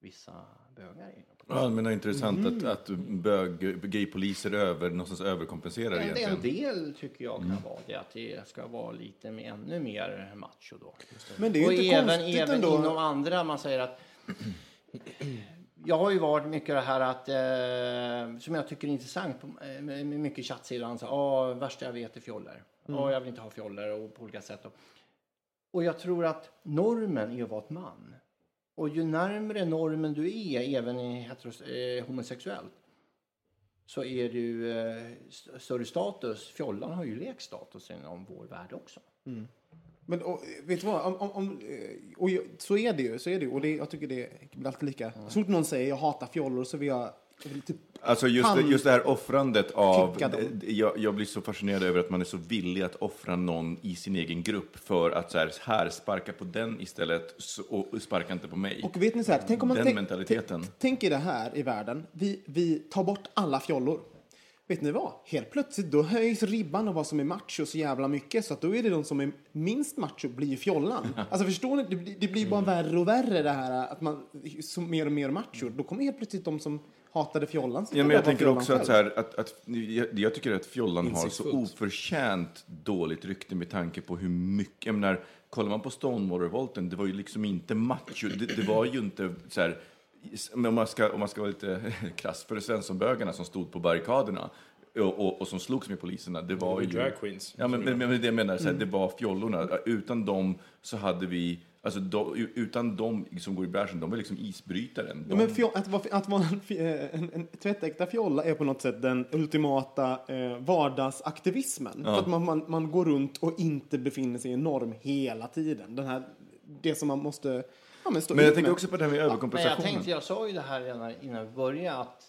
vissa bögar inom polisen. Ja, men det är intressant att, att bög, gaypoliser över, någonstans överkompenserar En, en del tycker jag kan vara det, att det ska vara lite med ännu mer macho då. Men det är ju och inte även, konstigt även ändå. inom andra, man säger att jag har ju varit mycket det här att, eh, som jag tycker är intressant, på, eh, mycket chattsidor, han säger, ja, värsta jag vet är fjoller. Ja, jag vill inte ha fjoller och på olika sätt. Och, och jag tror att normen är att vara ett man. Och ju närmre normen du är, även i heteros, eh, homosexuellt, så är du eh, st- större status. Fjollan har ju lekstatus inom vår värld också. Men och, vet du vad? Om, om, om, eh, och jag- så är det ju. Så är det, ju. och det, jag tycker det är alltid lika. Så fort någon säger jag hatar fjollor så vill jag, jag vill typ Alltså just det, just det här offrandet av... Dem. Jag, jag blir så fascinerad över att man är så villig att offra någon i sin egen grupp för att så här, här sparka på den istället så, och sparka inte på mig. Och vet ni så här, tänk om man Den tänk- mentaliteten. tänk- er det här i världen. Vi, vi tar bort alla fjollor. Vet ni vad? Helt plötsligt då höjs ribban av vad som är macho så jävla mycket så att då är det de som är minst macho blir fjollan. (laughs) Alltså förstår ni? Det blir, det blir bara värre och värre det här att man så mer och mer macho. Då kommer helt plötsligt de som hatade fjollan Ja, men jag tänker också att, så här, att, att jag, jag tycker att fjollan har så oförtjänt dåligt rykte med tanke på hur mycket, jag menar, kollar man på Stonewall-revolten, det var ju liksom inte macho, det, det var ju inte så här, om man ska, om man ska vara lite (laughs) krass, för det Svenssonbögarna som stod på barrikaderna och, och, och som slogs med poliserna, det var var ju... drag queens. Ja, men, men, men det jag menar, så här, det var fjollorna. Utan dem så hade vi, alltså de, utan dem som går i bräschen, de var liksom isbrytaren. Ja, De, men fjol, att vara, att vara en, fj- en, en tvättäkta fjolla är på något sätt den ultimata eh, vardagsaktivismen. För att man, man, man går runt och inte befinner sig i en norm hela tiden. Den här, det som man måste ja, men stå men jag tänker också på det här med Men jag överkompensationen. tänkte, jag sa ju det här redan innan vi började att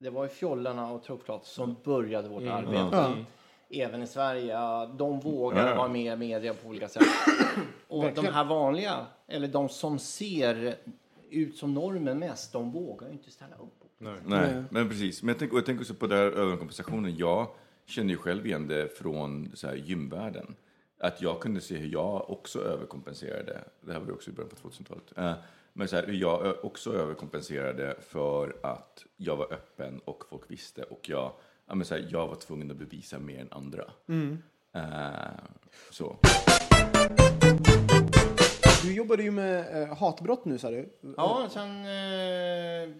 det var ju fjollarna och truppklart som började vårt arbete. Ja. Även i Sverige. Ja, De vågar Ja. vara med i media på olika sätt. Och de här vanliga, eller de som ser ut som normen mest, de vågar ju inte ställa upp. Nej, men precis. Men jag tänker, jag tänker också på det här överkompensationen. Jag känner ju själv igen det från så här, gymvärlden. Att jag kunde se hur jag också överkompenserade. Det här var ju också i början på 2000-talet. Eh, men så här, hur jag också överkompenserade för att jag var öppen och folk visste. Och jag, ja, men så här, jag var tvungen att bevisa mer än andra. Eh, så. Du jobbade ju med eh, hatbrott nu, sa du. Ja, sen eh,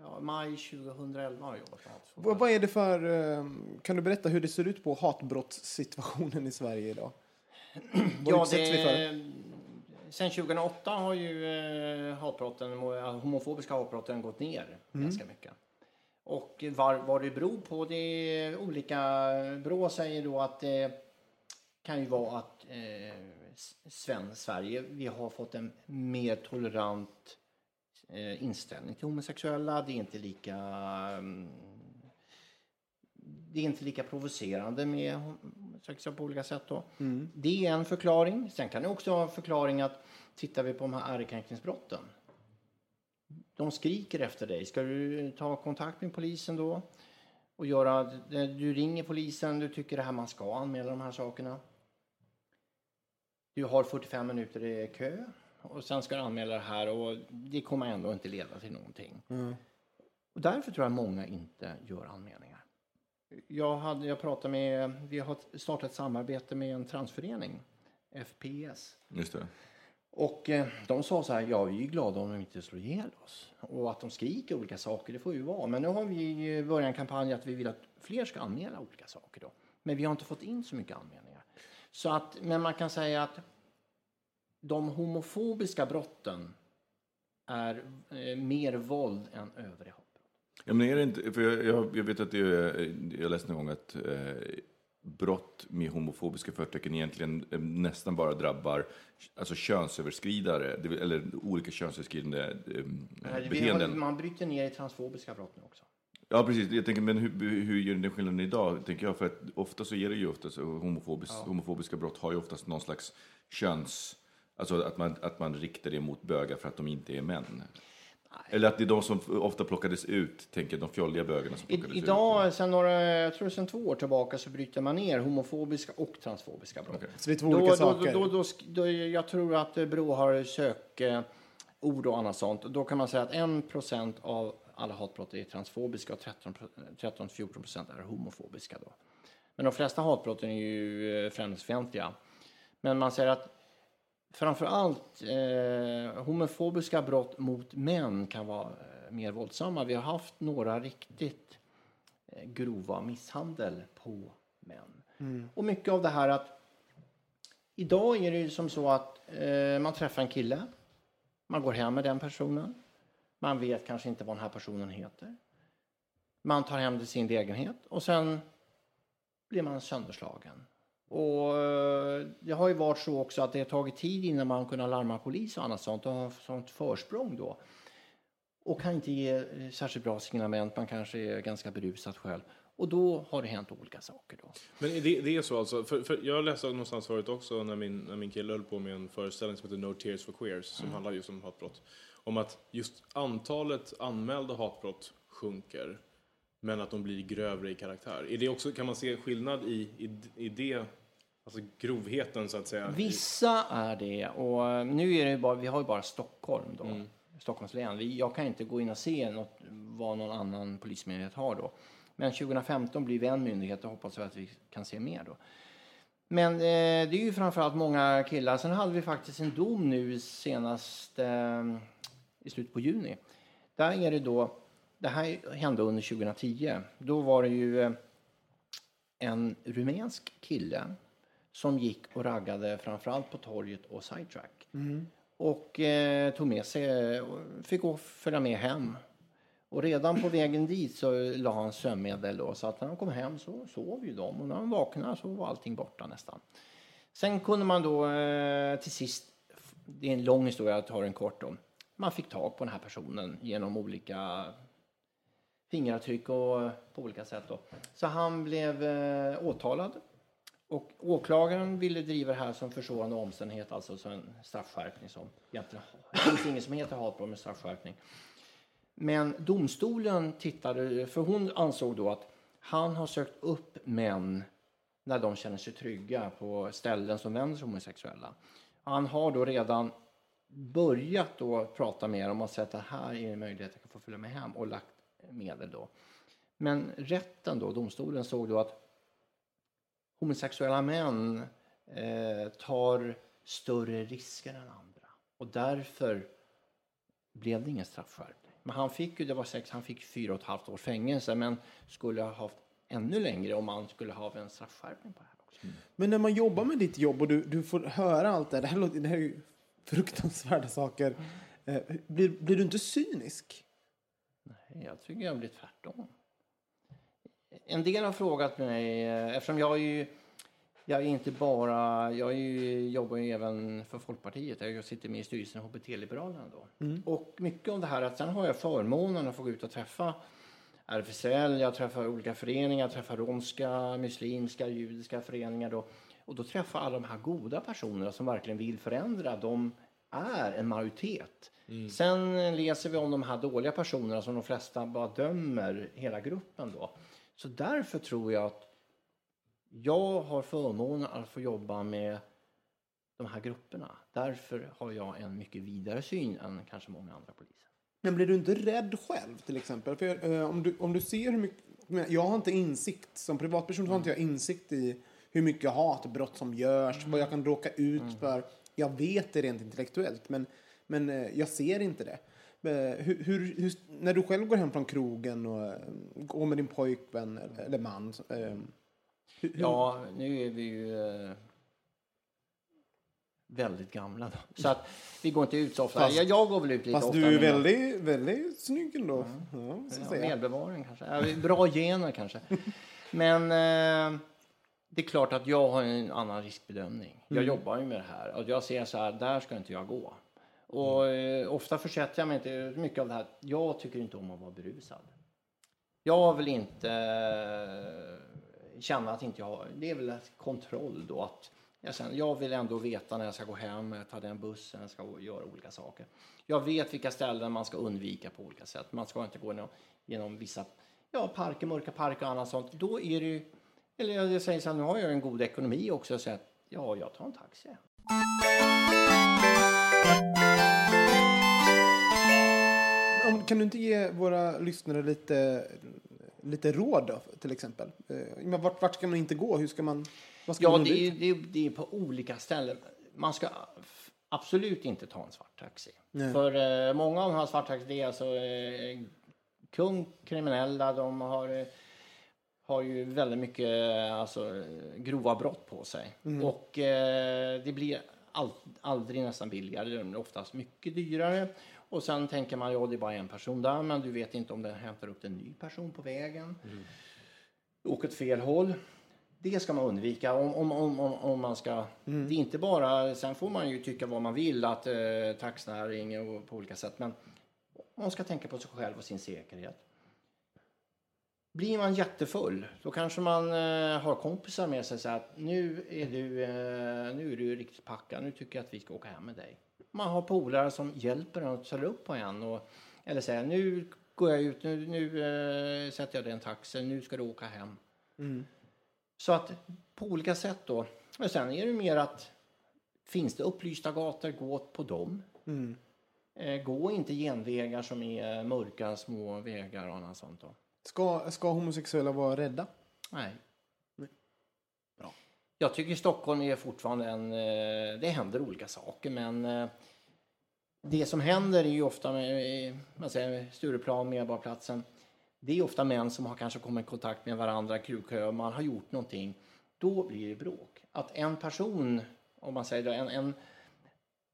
ja, maj 2011 har jag jobbat med hatbrott. Vad, vad är det för... Eh, kan du berätta hur det ser ut på hatbrottssituationen i Sverige idag? (clears throat) Vad Ja, utsätts vi för? det, sen 2008 har ju eh, hatbrotten, homofobiska hatbrotten gått ner Mm. ganska mycket. Och var, vad det beror på, det är olika. Brå säger då att det kan ju vara att eh, Sven, Sverige, vi har fått en mer tolerant eh, inställning till homosexuella. Det är inte lika mm, det är inte lika provocerande med homosexuella på olika sätt. Då. Det är en förklaring. Sen kan det också vara en förklaring att tittar vi på de här ärekränkningsbrotten. De skriker efter dig. Ska du ta kontakt med polisen då? Och göra, du ringer polisen, du tycker det här man ska anmäla de här sakerna. Du har 45 minuter i kö och sen ska du anmäla det här och det kommer ändå inte leda till någonting. Och därför tror jag många inte gör anmälningar. Jag, hade, jag pratade med, vi har startat ett samarbete med en transförening, FPS. Just det. Och eh, de sa så här, ja vi är glada om de inte slår ihjäl oss. Och att de skriker olika saker, det får ju vara. Men nu har vi börjat en kampanj att vi vill att fler ska anmäla olika saker då. Men vi har inte fått in så mycket anmälningar. Så att, men man kan säga att de homofobiska brotten är eh, mer våld än övriga hatbrott. Ja, men är det inte, för jag, jag, jag vet att det är, jag läste någon gång att eh, brott med homofobiska förtecken egentligen eh, nästan bara drabbar alltså könsöverskridare, eller olika könsöverskridande eh, har, beteenden. man bryter ner i transfobiska brott nu också. Ja, precis. Jag tänker, men hur, hur gör den skillnaden idag? Tänker jag, för att ofta så är det ju oftast, homofobis, homofobiska brott har ju oftast någon slags köns... Alltså att man, att man riktar det mot bögar för att de inte är män. Eller att det är de som ofta plockades ut, tänker de fjolliga bögarna som I, plockades idag, sen några, jag tror sen två år tillbaka, så bryter man ner homofobiska och transfobiska brott. Så det är två Då, olika då, saker. då, då, då, jag tror att eh, Brå har sökord och annat sånt. Då kan man säga att 1 procent av alla hatbrott är transfobiska och 13-14 procent är homofobiska. Då. Men de flesta hatbrotten är ju eh, främlingsfientliga. Men man säger att framför allt eh, homofobiska brott mot män kan vara eh, mer våldsamma. Vi har haft några riktigt eh, grova misshandel på män. Och mycket av det här att idag är det ju som så att eh, man träffar en kille, man går hem med den personen, man vet kanske inte vad den här personen heter. Man tar hem till sin lägenhet och sen blir man sönderslagen. Och eh, det har ju varit så också att det har tagit tid innan man kunnat larma polis och annat sånt och har sånt försprång då. Och kan inte ge eh, särskilt bra signalement, man kanske är ganska berusad själv. Och då har det hänt olika saker då. Men det, det är så alltså, för, för jag läste någonstans förut också när min, när min kille höll på med en föreställning som heter No Tears for Queers som handlar just om hatbrott. Om att just antalet anmälda hatbrott sjunker men att de blir grövre i karaktär. Är det också, kan man se skillnad i, i, i det, alltså grovheten så att säga? Vissa är det och eh, nu är det bara, vi har ju bara Stockholm då. Mm. Stockholms län. Vi, jag kan inte gå in och se något, vad någon annan polismyndighet har då. Men 2015 blir vi en myndighet och hoppas vi att vi kan se mer då. Men eh, det är ju framförallt många killar. Sen hade vi faktiskt en dom nu senast eh, i slutet på juni. Där är det då, det här hände under 2010. Då var det ju eh, en rumänsk kille som gick och raggade framförallt på torget och sidetrack. Och eh, tog med sig, och fick gå följa med hem. Och redan på vägen dit så la han sömnmedel då, så att när han kom hem så sov ju de. Och när han vaknade så var allting borta nästan. Sen kunde man då eh, till sist, det är en lång historia, jag tar den kort då. Man fick tag på den här personen genom olika fingeravtryck och på olika sätt då. Så han blev eh, åtalad. Och åklagaren ville driva det här som försvårande omständighet, alltså som en straffskärpning som egentligen, det finns inget som heter hatbrott med straffskärpning. Men domstolen tittade, för hon ansåg då att han har sökt upp män när de känner sig trygga på ställen som vänder sig homosexuella. Han har då redan börjat då prata med dem och sett att här är en möjlighet att jag kan få följa med hem och lagt medel då. Men rätten då, domstolen, såg då att homosexuella män eh, tar större risker än andra och därför blev det ingen straffskärpning. Men han fick ju, det var sex, han fick fyra och ett halvt års fängelse men skulle ha haft ännu längre om man skulle ha en straffskärpning på det här också. Men när man jobbar med ditt jobb och du, du får höra allt det här, det här, låter, det här är ju fruktansvärda saker. Eh, blir, blir du inte cynisk? Nej, jag tycker jag blir tvärtom. En del har frågat mig, eh, eftersom jag är ju jag är inte bara, jag ju, jobbar ju även för Folkpartiet. Jag sitter med i styrelsen HBT-liberalerna då. Och mycket av det här att sen har jag förmånen att få gå ut och träffa RFSL, jag träffar olika föreningar, jag träffar romska, muslimska, judiska föreningar då. Och då träffar alla de här goda personerna som verkligen vill förändra. De är en majoritet. Sen läser vi om de här dåliga personerna som de flesta bara dömer hela gruppen då. Så därför tror jag att jag har förmånen att få jobba med de här grupperna. Därför har jag en mycket vidare syn än kanske många andra poliser. Men blir du inte rädd själv till exempel? För, eh, om, du, om du ser hur mycket... Jag har inte insikt, som privatperson har inte jag insikt i hur mycket hatbrott som görs, vad jag kan råka ut för. Jag vet det rent intellektuellt, men, men eh, jag ser inte det. Eh, Hur, hur, hur, när du själv går hem från krogen och eh, går med din pojkvän eller, man, eh, hur, Ja, nu är vi ju väldigt gamla då. Så att vi går inte ut så ofta. Fast- jag, jag går väl ut lite fast ofta. du är med mina- väldigt, väldigt snygg ändå. Ja, Ja, säga. medbevaring kanske. Ja, bra gener kanske. (laughs) Men eh, det är klart att jag har en annan riskbedömning. Jag Mm. jobbar ju med det här och jag ser så här, där ska inte jag gå. Och Mm. eh, ofta försätter jag mig inte mycket av det här. Jag tycker inte om att vara berusad. Jag vill inte eh, känna att inte jag har, det är väl ett kontroll då att jag, sen, jag vill ändå veta när jag ska gå hem, ta den bussen, jag ska göra olika saker. Jag vet vilka ställen man ska undvika på olika sätt. Man ska inte gå genom, genom vissa ja, parker, mörka parker och annat sånt. Då är det ju, eller jag säger så här, nu har jag en god ekonomi också så att ja, jag tar en taxi. Om, kan du inte ge våra lyssnare lite, lite råd då, till exempel? Eh, men vart, vart ska man inte gå? Hur ska man... Vad ska Ja, man det är, det, det är på olika ställen. Man ska absolut inte ta en svart taxi. Nej. För eh, många av de här svarttaxi, det är alltså eh, kung kriminella. De har, eh, har ju väldigt mycket alltså, grova brott på sig. Och eh, det blir all, aldrig nästan billigare. Det är oftast mycket dyrare. Och sen tänker man, ja det är bara en person där, men du vet inte om den hämtar upp en ny person på vägen. Åker åt fel håll. Det ska man undvika om, om, om, om, man ska... Det är inte bara... Sen får man ju tycka vad man vill, att eh, taxnäring och på olika sätt. Men man ska tänka på sig själv och sin säkerhet. Blir man jättefull, då kanske man eh, har kompisar med sig så att nu är du, eh, nu är du riktigt packad, nu tycker jag att vi ska åka hem med dig. Man har polare som hjälper en och ställer upp på en. Och, eller säger nu går jag ut, nu, nu eh, sätter jag dig en taxi, nu ska du åka hem. Så att på olika sätt då. Men sen är det mer att finns det upplysta gator, gå på dem. Eh, gå inte genvägar som är mörka små vägar och annat sånt. Då. Ska, ska homosexuella vara rädda? Nej. Bra. Jag tycker Stockholm är fortfarande en... eh, Det händer olika saker, men eh, det som händer är ju ofta med eh, man säger, Stureplan, Medborgarplatsen. Det är ofta män som har kanske kommit i kontakt med varandra, krukö, man har gjort någonting. Då blir det bråk. Att en person, om man säger det, en, en...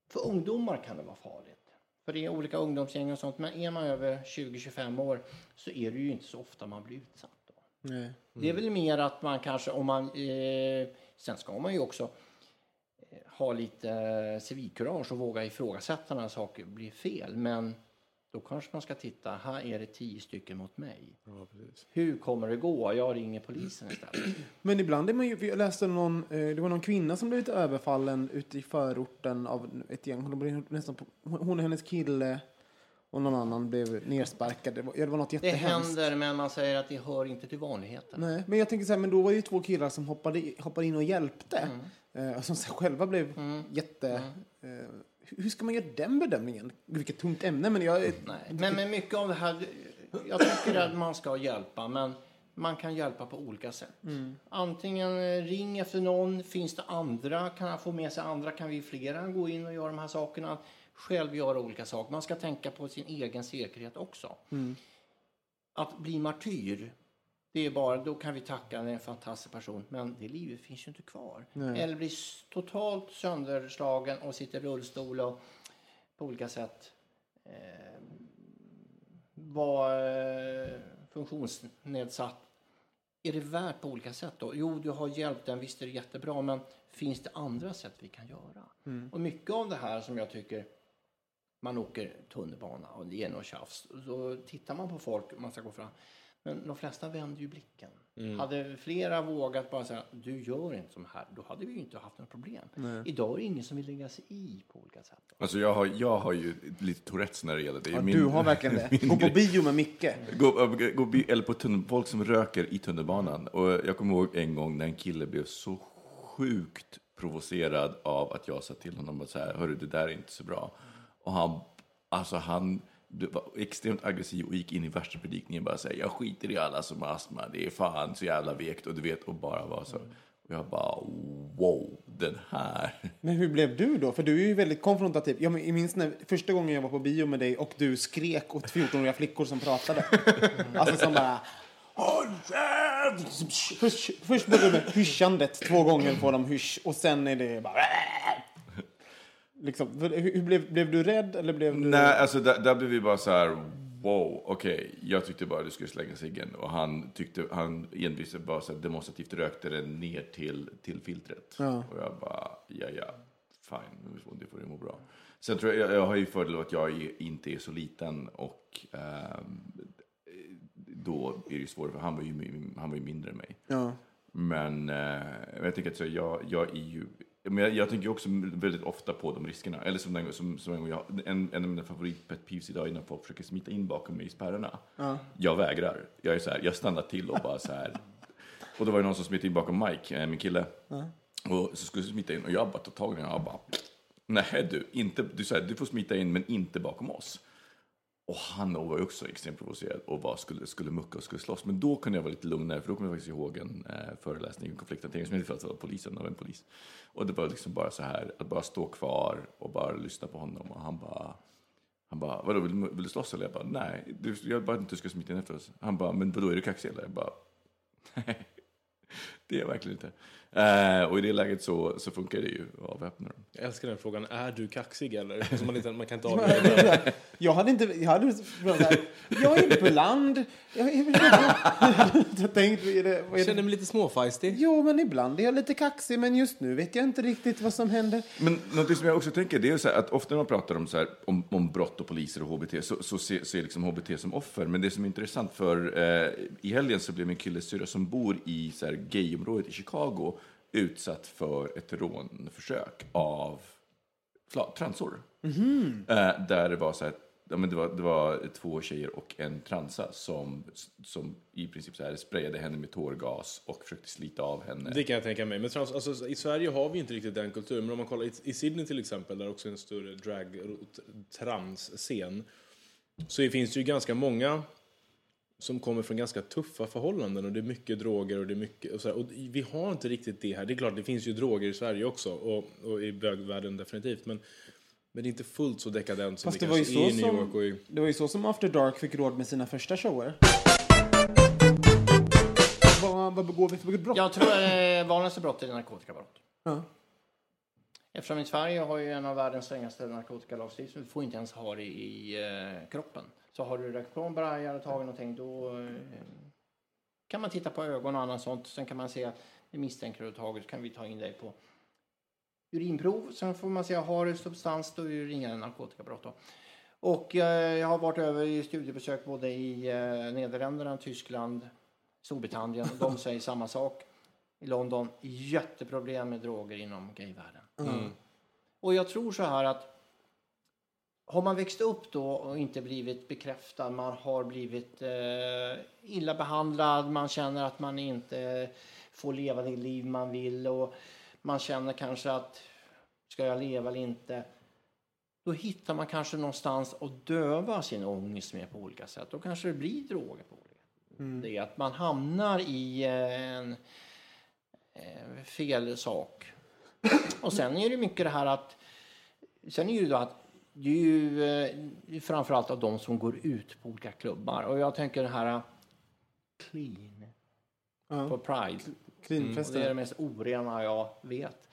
För ungdomar kan det vara farligt. För det är olika ungdomsgäng och sånt. Men är man över 20-25 år så är det ju inte så ofta man blir utsatt. Då. Nej. Det är väl mer att man kanske, om man... Eh, sen ska man ju också eh, ha lite civilkurage och våga ifrågasätta när saker blir fel. Men då kanske man ska titta, här är det tio stycken mot mig. Hur kommer det gå? Jag ringer polisen istället. Men ibland är man ju, jag läste någon, eh, det var någon kvinna som blivit överfallen ute i förorten av ett gäng. Hon, blev nästan på, hon och hennes kille. och någon annan blev nersparkad. Det var, ja, det var något Det jättehemskt. händer, men man säger att det hör inte till vanligheten. Nej, men jag tänker så här, men då var det ju två killar som hoppade, hoppade in och hjälpte. Mm. Eh, som själva blev jätte... Eh, hur- ska man göra den bedömningen? Vilket tungt ämne, men jag... Nej. Men, men mycket av det här, jag tycker att man ska hjälpa, men man kan hjälpa på olika sätt. Antingen eh, ring efter någon, finns det andra, kan han få med sig andra, kan vi flera gå in och göra de här sakerna. Själv göra olika saker. Man ska tänka på sin egen säkerhet också. Att bli martyr, det är bara, då kan vi tacka en fantastisk person, men det livet finns ju inte kvar. Eller bli s- totalt sönderslagen och sitta i rullstol och på olika sätt eh, vara eh, funktionsnedsatt. Är det värt på olika sätt då? Jo, du har hjälpt den, visst är det jättebra, men finns det andra sätt vi kan göra? Och mycket av det här som jag tycker man åker tunnelbana och det är något tjafs. Så tittar man på folk man ska gå fram. Men de flesta vänder ju blicken. Hade flera vågat bara säga du gör inte som här, då hade vi ju inte haft några problem. Idag är det ingen som vill lägga sig i på olika sätt. Alltså jag har, jag har ju lite Tourettes när det gäller det. Ja, min- du har verkligen (laughs) det. Gå på bio med Micke. Gå, gå, bi- eller på tunnel, folk som röker i tunnelbanan. Och jag kommer ihåg en gång när en kille blev så sjukt provocerad av att jag sa till honom att så här, hörru det där är inte så bra. Och han, alltså han var extremt aggressiv och gick in i värsta predikningen bara säga jag skiter i alla som har astma, det är fan så jävla vekt och du vet och bara var så. Och jag bara wow, den här. Men hur blev du då? För du är ju väldigt konfrontativ. Jag minns när första gången jag var på bio med dig och du skrek åt 14-åriga flickor som pratade. (laughs) Alltså som bara... Först, först började du med hyschandet. Två gånger får de hysch och sen är det bara... Liksom, hur blev, blev du rädd eller blev du... Nej, alltså där, där blev vi bara så här, wow, okej, jag tyckte bara du skulle slänga ciggen och han tyckte, han envisade bara så här demonstrativt rökte den ner till, till filtret. Och jag bara, ja, ja, fine, det får du må bra. Sen tror jag, jag har ju fördel av att jag inte är så liten och ehm, då är det ju svårare, för han var ju, han var ju mindre än mig. Ja. Men eh, jag tänker att så, jag, jag är ju... Men jag, jag tänker också väldigt ofta på de riskerna. Eller som, den, som, som en, jag, en, en av mina favorit pet peeves idag är när folk försöker smita in bakom mig i spärrarna. Jag vägrar. Jag är så här, jag stannar till och bara så här. (laughs) Och då var det någon som smittade in bakom Mike, eh, min kille. Och så skulle smita in och jag bara tog tag i den och bara Nej du, inte, du, så här, du får smita in men inte bakom oss. Och han var ju också extremt provocerad och bara skulle, skulle mucka och skulle slåss. Men då kunde jag vara lite lugnare, för då kommer jag faktiskt ihåg en eh, föreläsning om konflikthantering som jag inte fått av polisen, av en polis. Och det var liksom bara så här, att bara stå kvar och bara lyssna på honom. Och han bara, han bara, vadå, vill, du- vill du slåss eller? Jag bara, nej, du, jag bara inte du ska smita in efter oss. Han bara, men vadå, är du kaxig eller? Jag bara, (laughs) nej, det är jag verkligen inte. Eh, och i det läget så, så funkar det ju att avväpna dem. Jag älskar den frågan. Är du kaxig eller? (laughs) Så man, inte, man kan inte avgöra. Jag hade inte... Jag hade jag är ibland... Jag, är, jag tänkte, är det, Jag känner mig lite småfeisty. Jo, men ibland är jag lite kaxig, men just nu vet jag inte riktigt vad som händer. Men något som jag också tänker, det är så här att ofta när man pratar om, så här, om, om brott och poliser och HBT så, så ser, ser liksom HBT som offer. Men det som är intressant för eh, i helgen så blev min killes syrra som bor i så här, gayområdet i Chicago utsatt för ett rånförsök av transor. Eh, där det var så här, ja, men det, var, det var två tjejer och en transa som, som i princip så här sprayade henne med tårgas och försökte slita av henne. Det kan jag tänka mig. Men trans, alltså, i Sverige har vi inte riktigt den kulturen. Men om man kollar i, i Sydney till exempel, där också är en större drag trans-scen. Så finns det ju ganska många som kommer från ganska tuffa förhållanden och det är mycket droger och det är mycket och så här, och vi har inte riktigt det här. Det är klart, det finns ju droger i Sverige också och, och i bögvärlden definitivt. Men, men det är inte fullt så dekadent som Fast det, det var ju kanske är i så New York som, och i... det var ju så som After Dark fick råd med sina första shower. Vad, vad begår vi för brott? Jag tror att det vanligaste brottet är narkotikabrott. Ja. Eftersom i Sverige har ju en av världens strängaste narkotikalagstiftningar, du får inte ens ha det i eh, kroppen. Så har du rökt på en braja eller tagit någonting, då eh, kan man titta på ögon och annat sånt. Sen kan man se, vi misstänker att du tagit, så kan vi ta in dig på urinprov. Sen får man se, har du substans, då är det inga narkotikabrott. Då. Och eh, jag har varit över i studiebesök både i eh, Nederländerna, Tyskland, Storbritannien. De (laughs) säger samma sak. I London, jätteproblem med droger inom gayvärlden. Och jag tror så här att har man växt upp då och inte blivit bekräftad, man har blivit eh, illa behandlad, man känner att man inte får leva det liv man vill och man känner kanske att ska jag leva eller inte? Då hittar man kanske någonstans att döva sin ångest med på olika sätt. Då kanske det blir droger på olika sätt. Det är att man hamnar i eh, en eh, fel sak. Och sen är det mycket det här att Sen är det ju då att det är ju eh, framförallt av de som går ut på olika klubbar. Och jag tänker det här eh, clean på Pride. Och Cleanfester. det är det mest orena jag vet.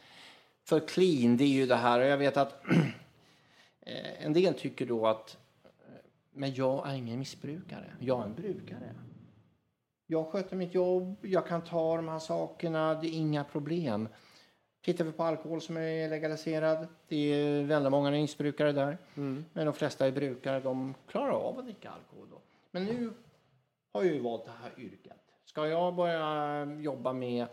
För clean, det är ju det här. Och jag vet att (clears throat) eh, en del tycker då att eh, men jag är ingen missbrukare. Jag är en brukare. Jag sköter mitt jobb, jag kan ta de här sakerna, det är inga problem. Tittar vi på alkohol som är legaliserad, det är väldigt många missbrukare där. Men de flesta är brukare, de klarar av att dricka alkohol då. Men nu har jag ju valt det här yrket. Ska jag börja jobba med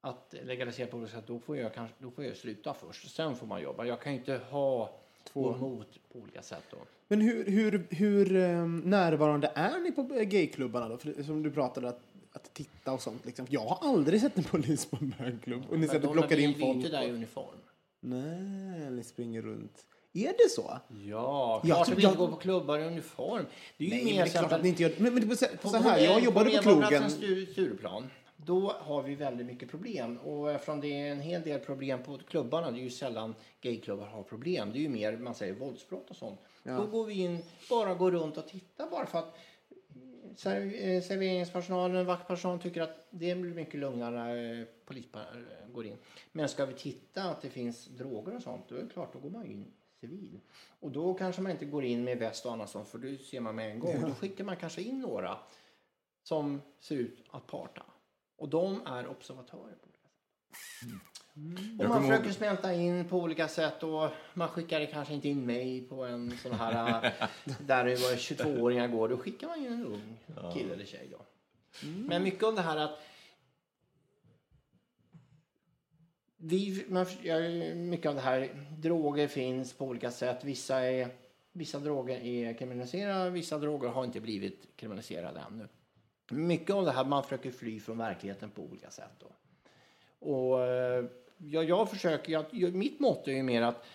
att legalisera på olika sätt, då får jag, kanske, då får jag sluta först. Sen får man jobba. Jag kan ju inte ha två emot på olika sätt då. Men hur, hur, hur eh, närvarande är ni på gayklubbarna då? För, som du pratade att, att titta och sånt. Liksom. Jag har aldrig sett en polis på en bögklubb. Och ni de plockar in folk. inte där i uniform. Nej, ni springer runt. Är det så? Ja, klart att vi inte går på klubbar i uniform. Det är ju Nej, mer men det är klart att ni inte gör. Men, men så, På- så på- här, jag jobbade på krogen. Medborgarplatsen Stu- Stureplan. Då har vi väldigt mycket problem. Och eftersom det är en hel del problem på klubbarna, det är ju sällan gayklubbar har problem. Det är ju mer, man säger våldsbrott och sånt. Då går vi in, bara går runt och tittar bara för att eh, serveringspersonalen, vaktpersonalen tycker att det blir mycket lugnare när polis går in. Men ska vi titta att det finns droger och sånt, då är det klart, då går man in civil. Och då kanske man inte går in med väst och annat sånt, för det ser man med en gång. Då skickar man kanske in några som ser ut att parta. Och de är observatörer på olika sätt. Och Jag man försöker ihåg- smälta in på olika sätt och man skickar kanske inte in mig på en sån här (laughs) där det var 22-åringar går. Då skickar man ju en ung kille eller tjej då. Men mycket av det här att vi, man, ja, mycket av det här, droger finns på olika sätt. Vissa, är, vissa droger är kriminaliserade, vissa droger har inte blivit kriminaliserade ännu. Mycket av det här, man försöker fly från verkligheten på olika sätt. Då. Och eh, jag, jag försöker, jag, mitt motto är ju mer att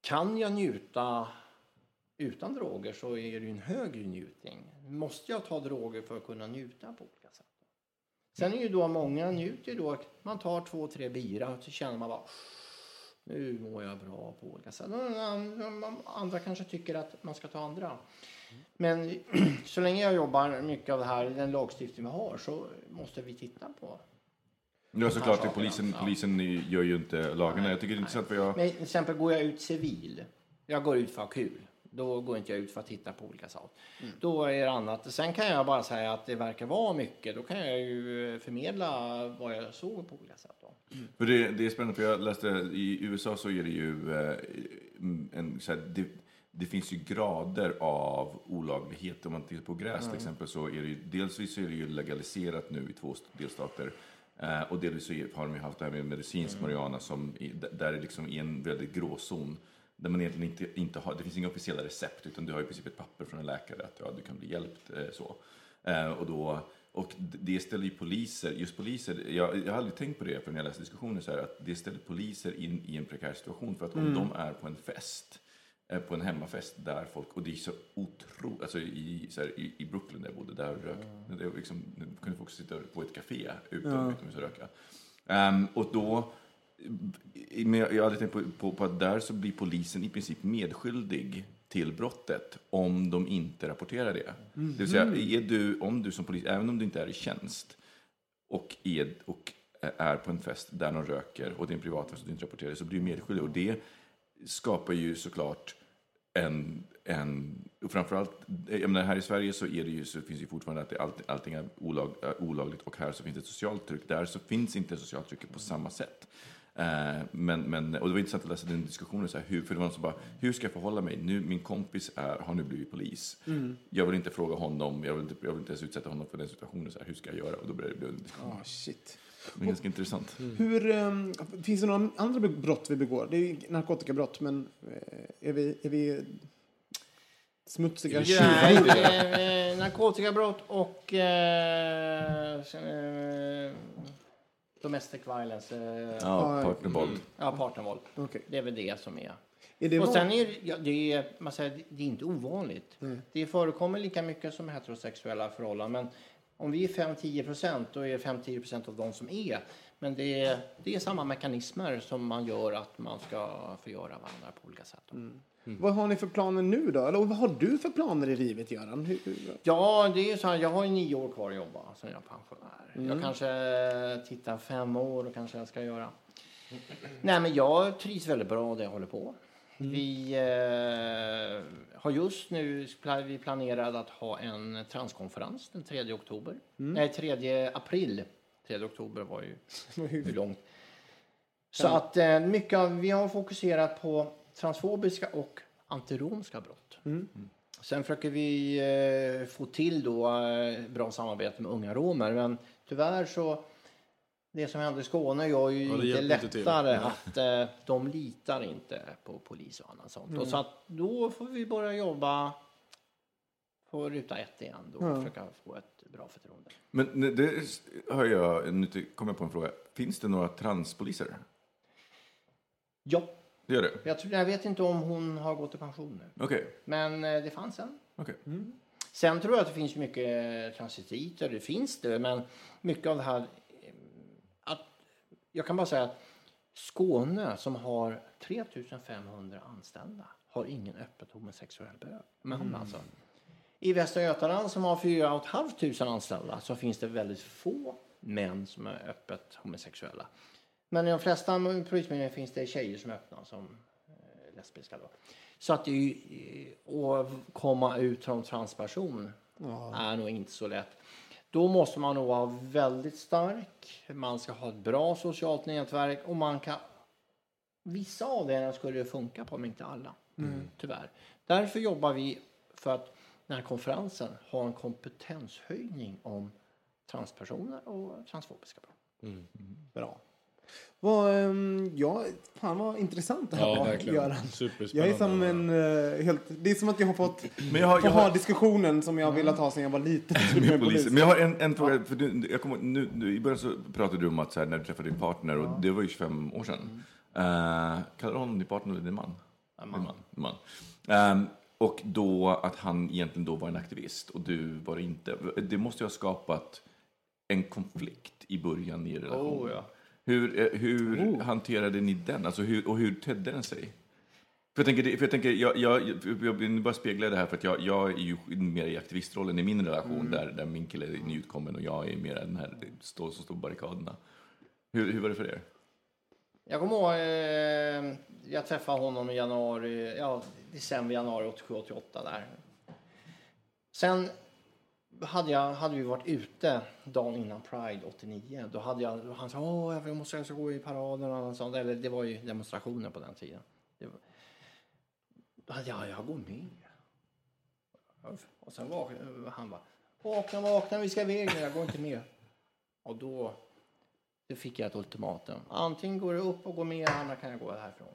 kan jag njuta utan droger så är det ju en högre njutning. Måste jag ta droger för att kunna njuta på olika sätt? Sen är ju då många njuter då, man tar två, tre bira och så känner man bara nu mår jag bra på olika sätt. Andra kanske tycker att man ska ta andra. Men (clears throat) så länge jag jobbar mycket av det här, den lagstiftning vi har, så måste vi titta på Ja, såklart. sakerna, Polisen, polisen gör ju inte lagarna. Jag tycker det är intressant för jag... Men till exempel går jag ut civil, jag går ut för att ha kul. Då går inte jag ut för att titta på olika saker. Mm. Då är det annat. Sen kan jag bara säga att det verkar vara mycket. Då kan jag ju förmedla vad jag såg på olika sätt. Då. För det, det är spännande, för jag läste i USA så är det ju eh, en, så här, det, det finns ju grader av olaglighet. Om man tittar på gräs till exempel så är det ju, dels är det ju legaliserat nu i två delstater. Eh, och delvis så är- har de ju haft det här med medicinsk marijuana som i, där det liksom är en väldigt gråzon. Där man egentligen inte, inte har, det finns inga officiella recept utan du har i princip ett papper från en läkare att ja, du kan bli hjälpt. Eh, så. Eh, och, då, och det ställer ju poliser, just poliser, jag, jag har aldrig tänkt på det förrän jag läste diskussioner så här, att det ställer poliser in i en prekär situation för att om de är på en fest på en hemmafest där folk, och det är så otroligt, alltså i, så här, i, i Brooklyn där jag bodde, där rök, det var liksom, kunde folk sitta på ett café utan, utomhus och röka. Ehm, och då, men jag hade tänkt på, på, på att där så blir polisen i princip medskyldig till brottet om de inte rapporterar det. Det vill säga, är du, om du som polis, även om du inte är i tjänst och är, och är på en fest där någon röker och det är en privatfest och du inte rapporterar det, så blir du medskyldig. Och det skapar ju såklart en, en och framförallt, jag menar, här i Sverige så, är det ju, så finns det ju fortfarande att det, allt, allting är olag, eh, olagligt och här så finns det ett socialt tryck. Där så finns inte socialt tryck på samma sätt. Eh, men, men, och det var intressant att läsa den diskussionen, så här, hur, för det var någon som bara, hur ska jag förhålla mig? Nu, min kompis är, har nu blivit polis. Jag vill inte fråga honom, jag vill inte, jag vill inte ens utsätta honom för den situationen, så här, hur ska jag göra? Och då blir det, det en diskussion. Ah, shit. Det är ganska intressant. Hur, ehm, finns det några andra brott vi begår? Det är ju narkotikabrott, men eh, är vi, är vi smutsiga Nej, tjuvar? eh, narkotikabrott och eh, eh, domestic violence. Eh, Ja, partnervåld. Ja, partnervåld. Okej. Det är väl det som är. Är det och sen är ja, det, är, man säger, det är inte ovanligt. Det förekommer lika mycket som heterosexuella förhållanden. Men om vi är 5-10 procent, då är det 5-10 procent av de som är. Men det är, det är samma mekanismer som man gör att man ska förgöra varandra på olika sätt. Vad har ni för planer nu då? Eller vad har du för planer i livet, Göran? Hur, hur- Ja, det är så här, jag har ju nio år kvar att jobba sen jag är pensionär. Jag kanske tittar fem år och kanske jag ska göra. Nej, men jag trivs väldigt bra där jag håller på. Vi eh, har just nu vi planerat att ha en transkonferens den 3 oktober. Nej, 3 april. 3 oktober var ju (laughs) hur långt. Så att eh, mycket av, vi har fokuserat på transfobiska och antiromska brott. Sen försöker vi eh, få till då eh, bra samarbete med unga romer. Men tyvärr så det som hände i Skåne gör ju Ja, det inte hjälper inte lättare att eh, de litar inte på polis och annat sånt. Och så att då får vi börja jobba på ruta ett igen då och försöka få ett bra förtroende. Men det hör jag, nu kommer jag på en fråga. Finns det några transpoliser? Ja, Det gör det? jag, tror, jag vet inte om hon har gått i pension nu. Okej. Men eh, det fanns en. okej. Sen tror jag att det finns mycket transititer, det finns det, men mycket av det här... eh, Att, jag kan bara säga att Skåne som har 3500 anställda har ingen öppet homosexuell bö- man alltså. I Västra Götaland som har 4 500 anställda så finns det väldigt få män som är öppet homosexuella. Men i de flesta polismyndigheter finns det tjejer som är öppna som eh, lesbiska. Då. Så att det är ju, eh, att komma ut som transperson är nog inte så lätt. Då måste man nog vara väldigt stark. Man ska ha ett bra socialt nätverk och man kan Vissa avdelningar skulle det funka på, men inte alla. Tyvärr. Därför jobbar vi för att den här konferensen har en kompetenshöjning om transpersoner och transfobiska brott. Bra. Vad, ehm, ja, fan vad intressant det här Ja, var, verkligen. Göran. Jag är som en eh, helt... Det är som att jag har fått Men jag har, få jag ha har, diskussionen som jag har velat ha sedan jag var liten. (laughs) med polisen. Men jag har en, en fråga. För du, jag kommer, nu, nu, I början så pratade du om att så här, när du träffade din partner, och det var ju 25 år sedan. Uh, kallar du honom din partner eller din man? Din man. Din man. Ehm, och då att han egentligen då var en aktivist och du var det inte. Det måste ju ha skapat en konflikt i början i er relation. Oh, ja. Hur, eh, hur hanterade ni den? Alltså hur, och hur tedde den sig? För jag tänker, för jag, tänker jag, jag, jag vill bara spegla det här för att jag, jag är ju mer i aktivistrollen i min relation där, där min kille är nyutkommen och jag är mer den här stå, som står på barrikaderna. Hur, hur var det för er? Jag kommer ihåg, eh, jag träffade honom i januari, ja, december, januari 87, 88 där. Sen hade, jag, hade vi varit ute dagen innan Pride 89. Då hade jag, han sa åh, jag måste jag ska gå i paraden och sånt. Eller det var ju demonstrationer på den tiden. Det var, då hade jag, jag går med. Och sen var han bara, vakna, vakna, vi ska iväg nu, jag går inte med. Och då då fick jag ett ultimatum. Antingen går du upp och går med, annars kan jag gå härifrån.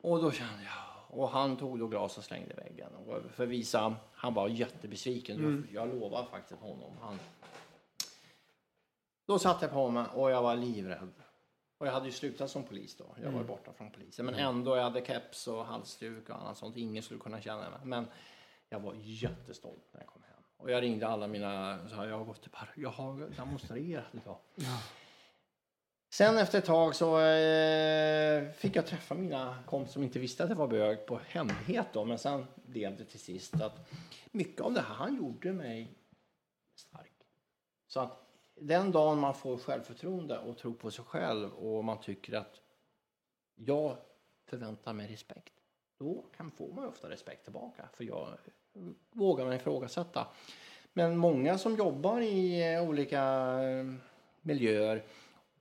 Och då kände jag, och han tog då glas och slängde i väggen. Och för visa, han var jättebesviken. Jag lovar faktiskt honom. Han... Då satte jag på mig och jag var livrädd. Och jag hade ju slutat som polis då. Jag var borta från polisen. Men ändå, jag hade keps och halsduk och annat sånt. Ingen skulle kunna känna mig. Men jag var jättestolt när jag kom hem. Och jag ringde alla mina, så här, jag har gått till par, jag har demonstrerat idag. Sen efter ett tag så eh, fick jag träffa mina kompisar som inte visste att jag var bög på hemlighet då. Men sen blev det till sist att mycket av det här han gjorde mig stark. Så att den dagen man får självförtroende och tror på sig själv och man tycker att jag förväntar mig respekt. Då kan, får man ofta respekt tillbaka. För jag eh, vågar mig ifrågasätta. Men många som jobbar i olika eh, miljöer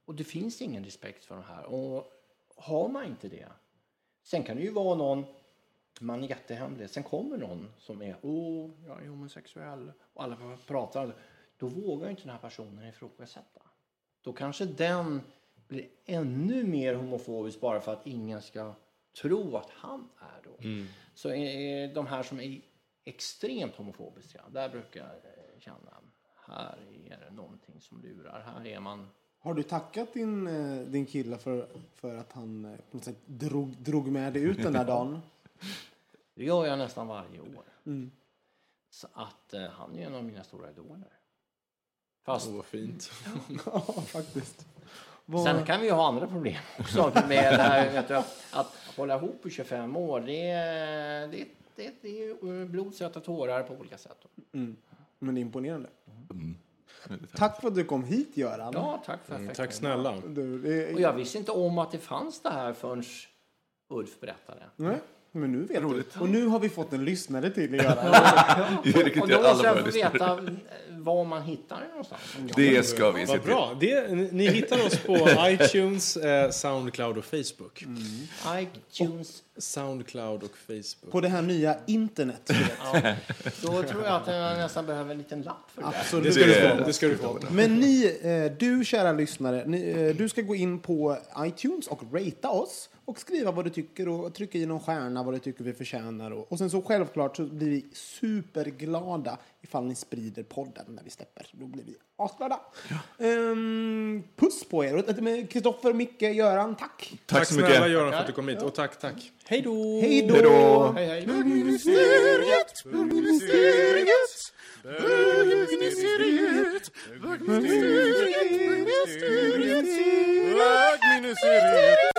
och det finns ingen respekt för de här. Och har man inte det. Sen kan det ju vara någon, man är jättehemlig. Sen kommer någon som är, åh, jag är homosexuell. Och alla pratar. Då vågar inte den här personen ifrågasätta. då kanske den blir ännu mer homofobisk bara för att ingen ska tro att han är då. Så eh, de här som är extremt homofobiska, där brukar jag känna här är det någonting som lurar. Här är man Har du tackat din, eh, din kille för, för att han eh, på något sätt drog, drog med dig ut den där dagen? (laughs) Det gör jag nästan varje år. Så att eh, han är en av mina stora idoler. Fast Åh, vad fint. (laughs) ja, faktiskt. Vad- sen kan vi ju ha andra problem också med det här vet du, att, att hålla ihop i 25 år. Det är, det, det, det är ju blodsöta tårar på olika sätt. Men det är imponerande. Tack för att du kom hit, Göran. Ja, tack för att jag fick Tack snälla. Du, det, Och jag visste inte om att det fanns det här förrän Ulf berättade. Nej, men nu vet du. Och nu har vi fått en lyssnare till, (laughs) Göran. Vi Och då måste jag få veta var man hittar det någonstans. Det ska vi se till. bra. Det, ni hittar oss på (laughs) iTunes, eh, Soundcloud och Facebook. iTunes. Soundcloud och Facebook. På det här nya internet. Ja, då tror jag att jag nästan behöver en liten lapp för det. Absolut. Det ska du få. Det ska du få. Men ni, eh, du kära lyssnare, ni, eh, du ska gå in på iTunes och ratea oss och skriva vad du tycker och trycka i någon stjärna vad du tycker vi förtjänar. Och, och sen så självklart så blir vi superglada ifall ni sprider podden när vi släpper. Då blir vi asglada. Ehm, puss på er! Eh, Kristoffer, Micke, Göran, tack! Tack så snälla mycket. Göran för att du kom hit. Och tack, tack. Hej då! Hej då! Hej då! Hej, hej. Bögministeriet, bögministeriet, bögministeriet, bögministeriet, bögministeriet, bögministeriet.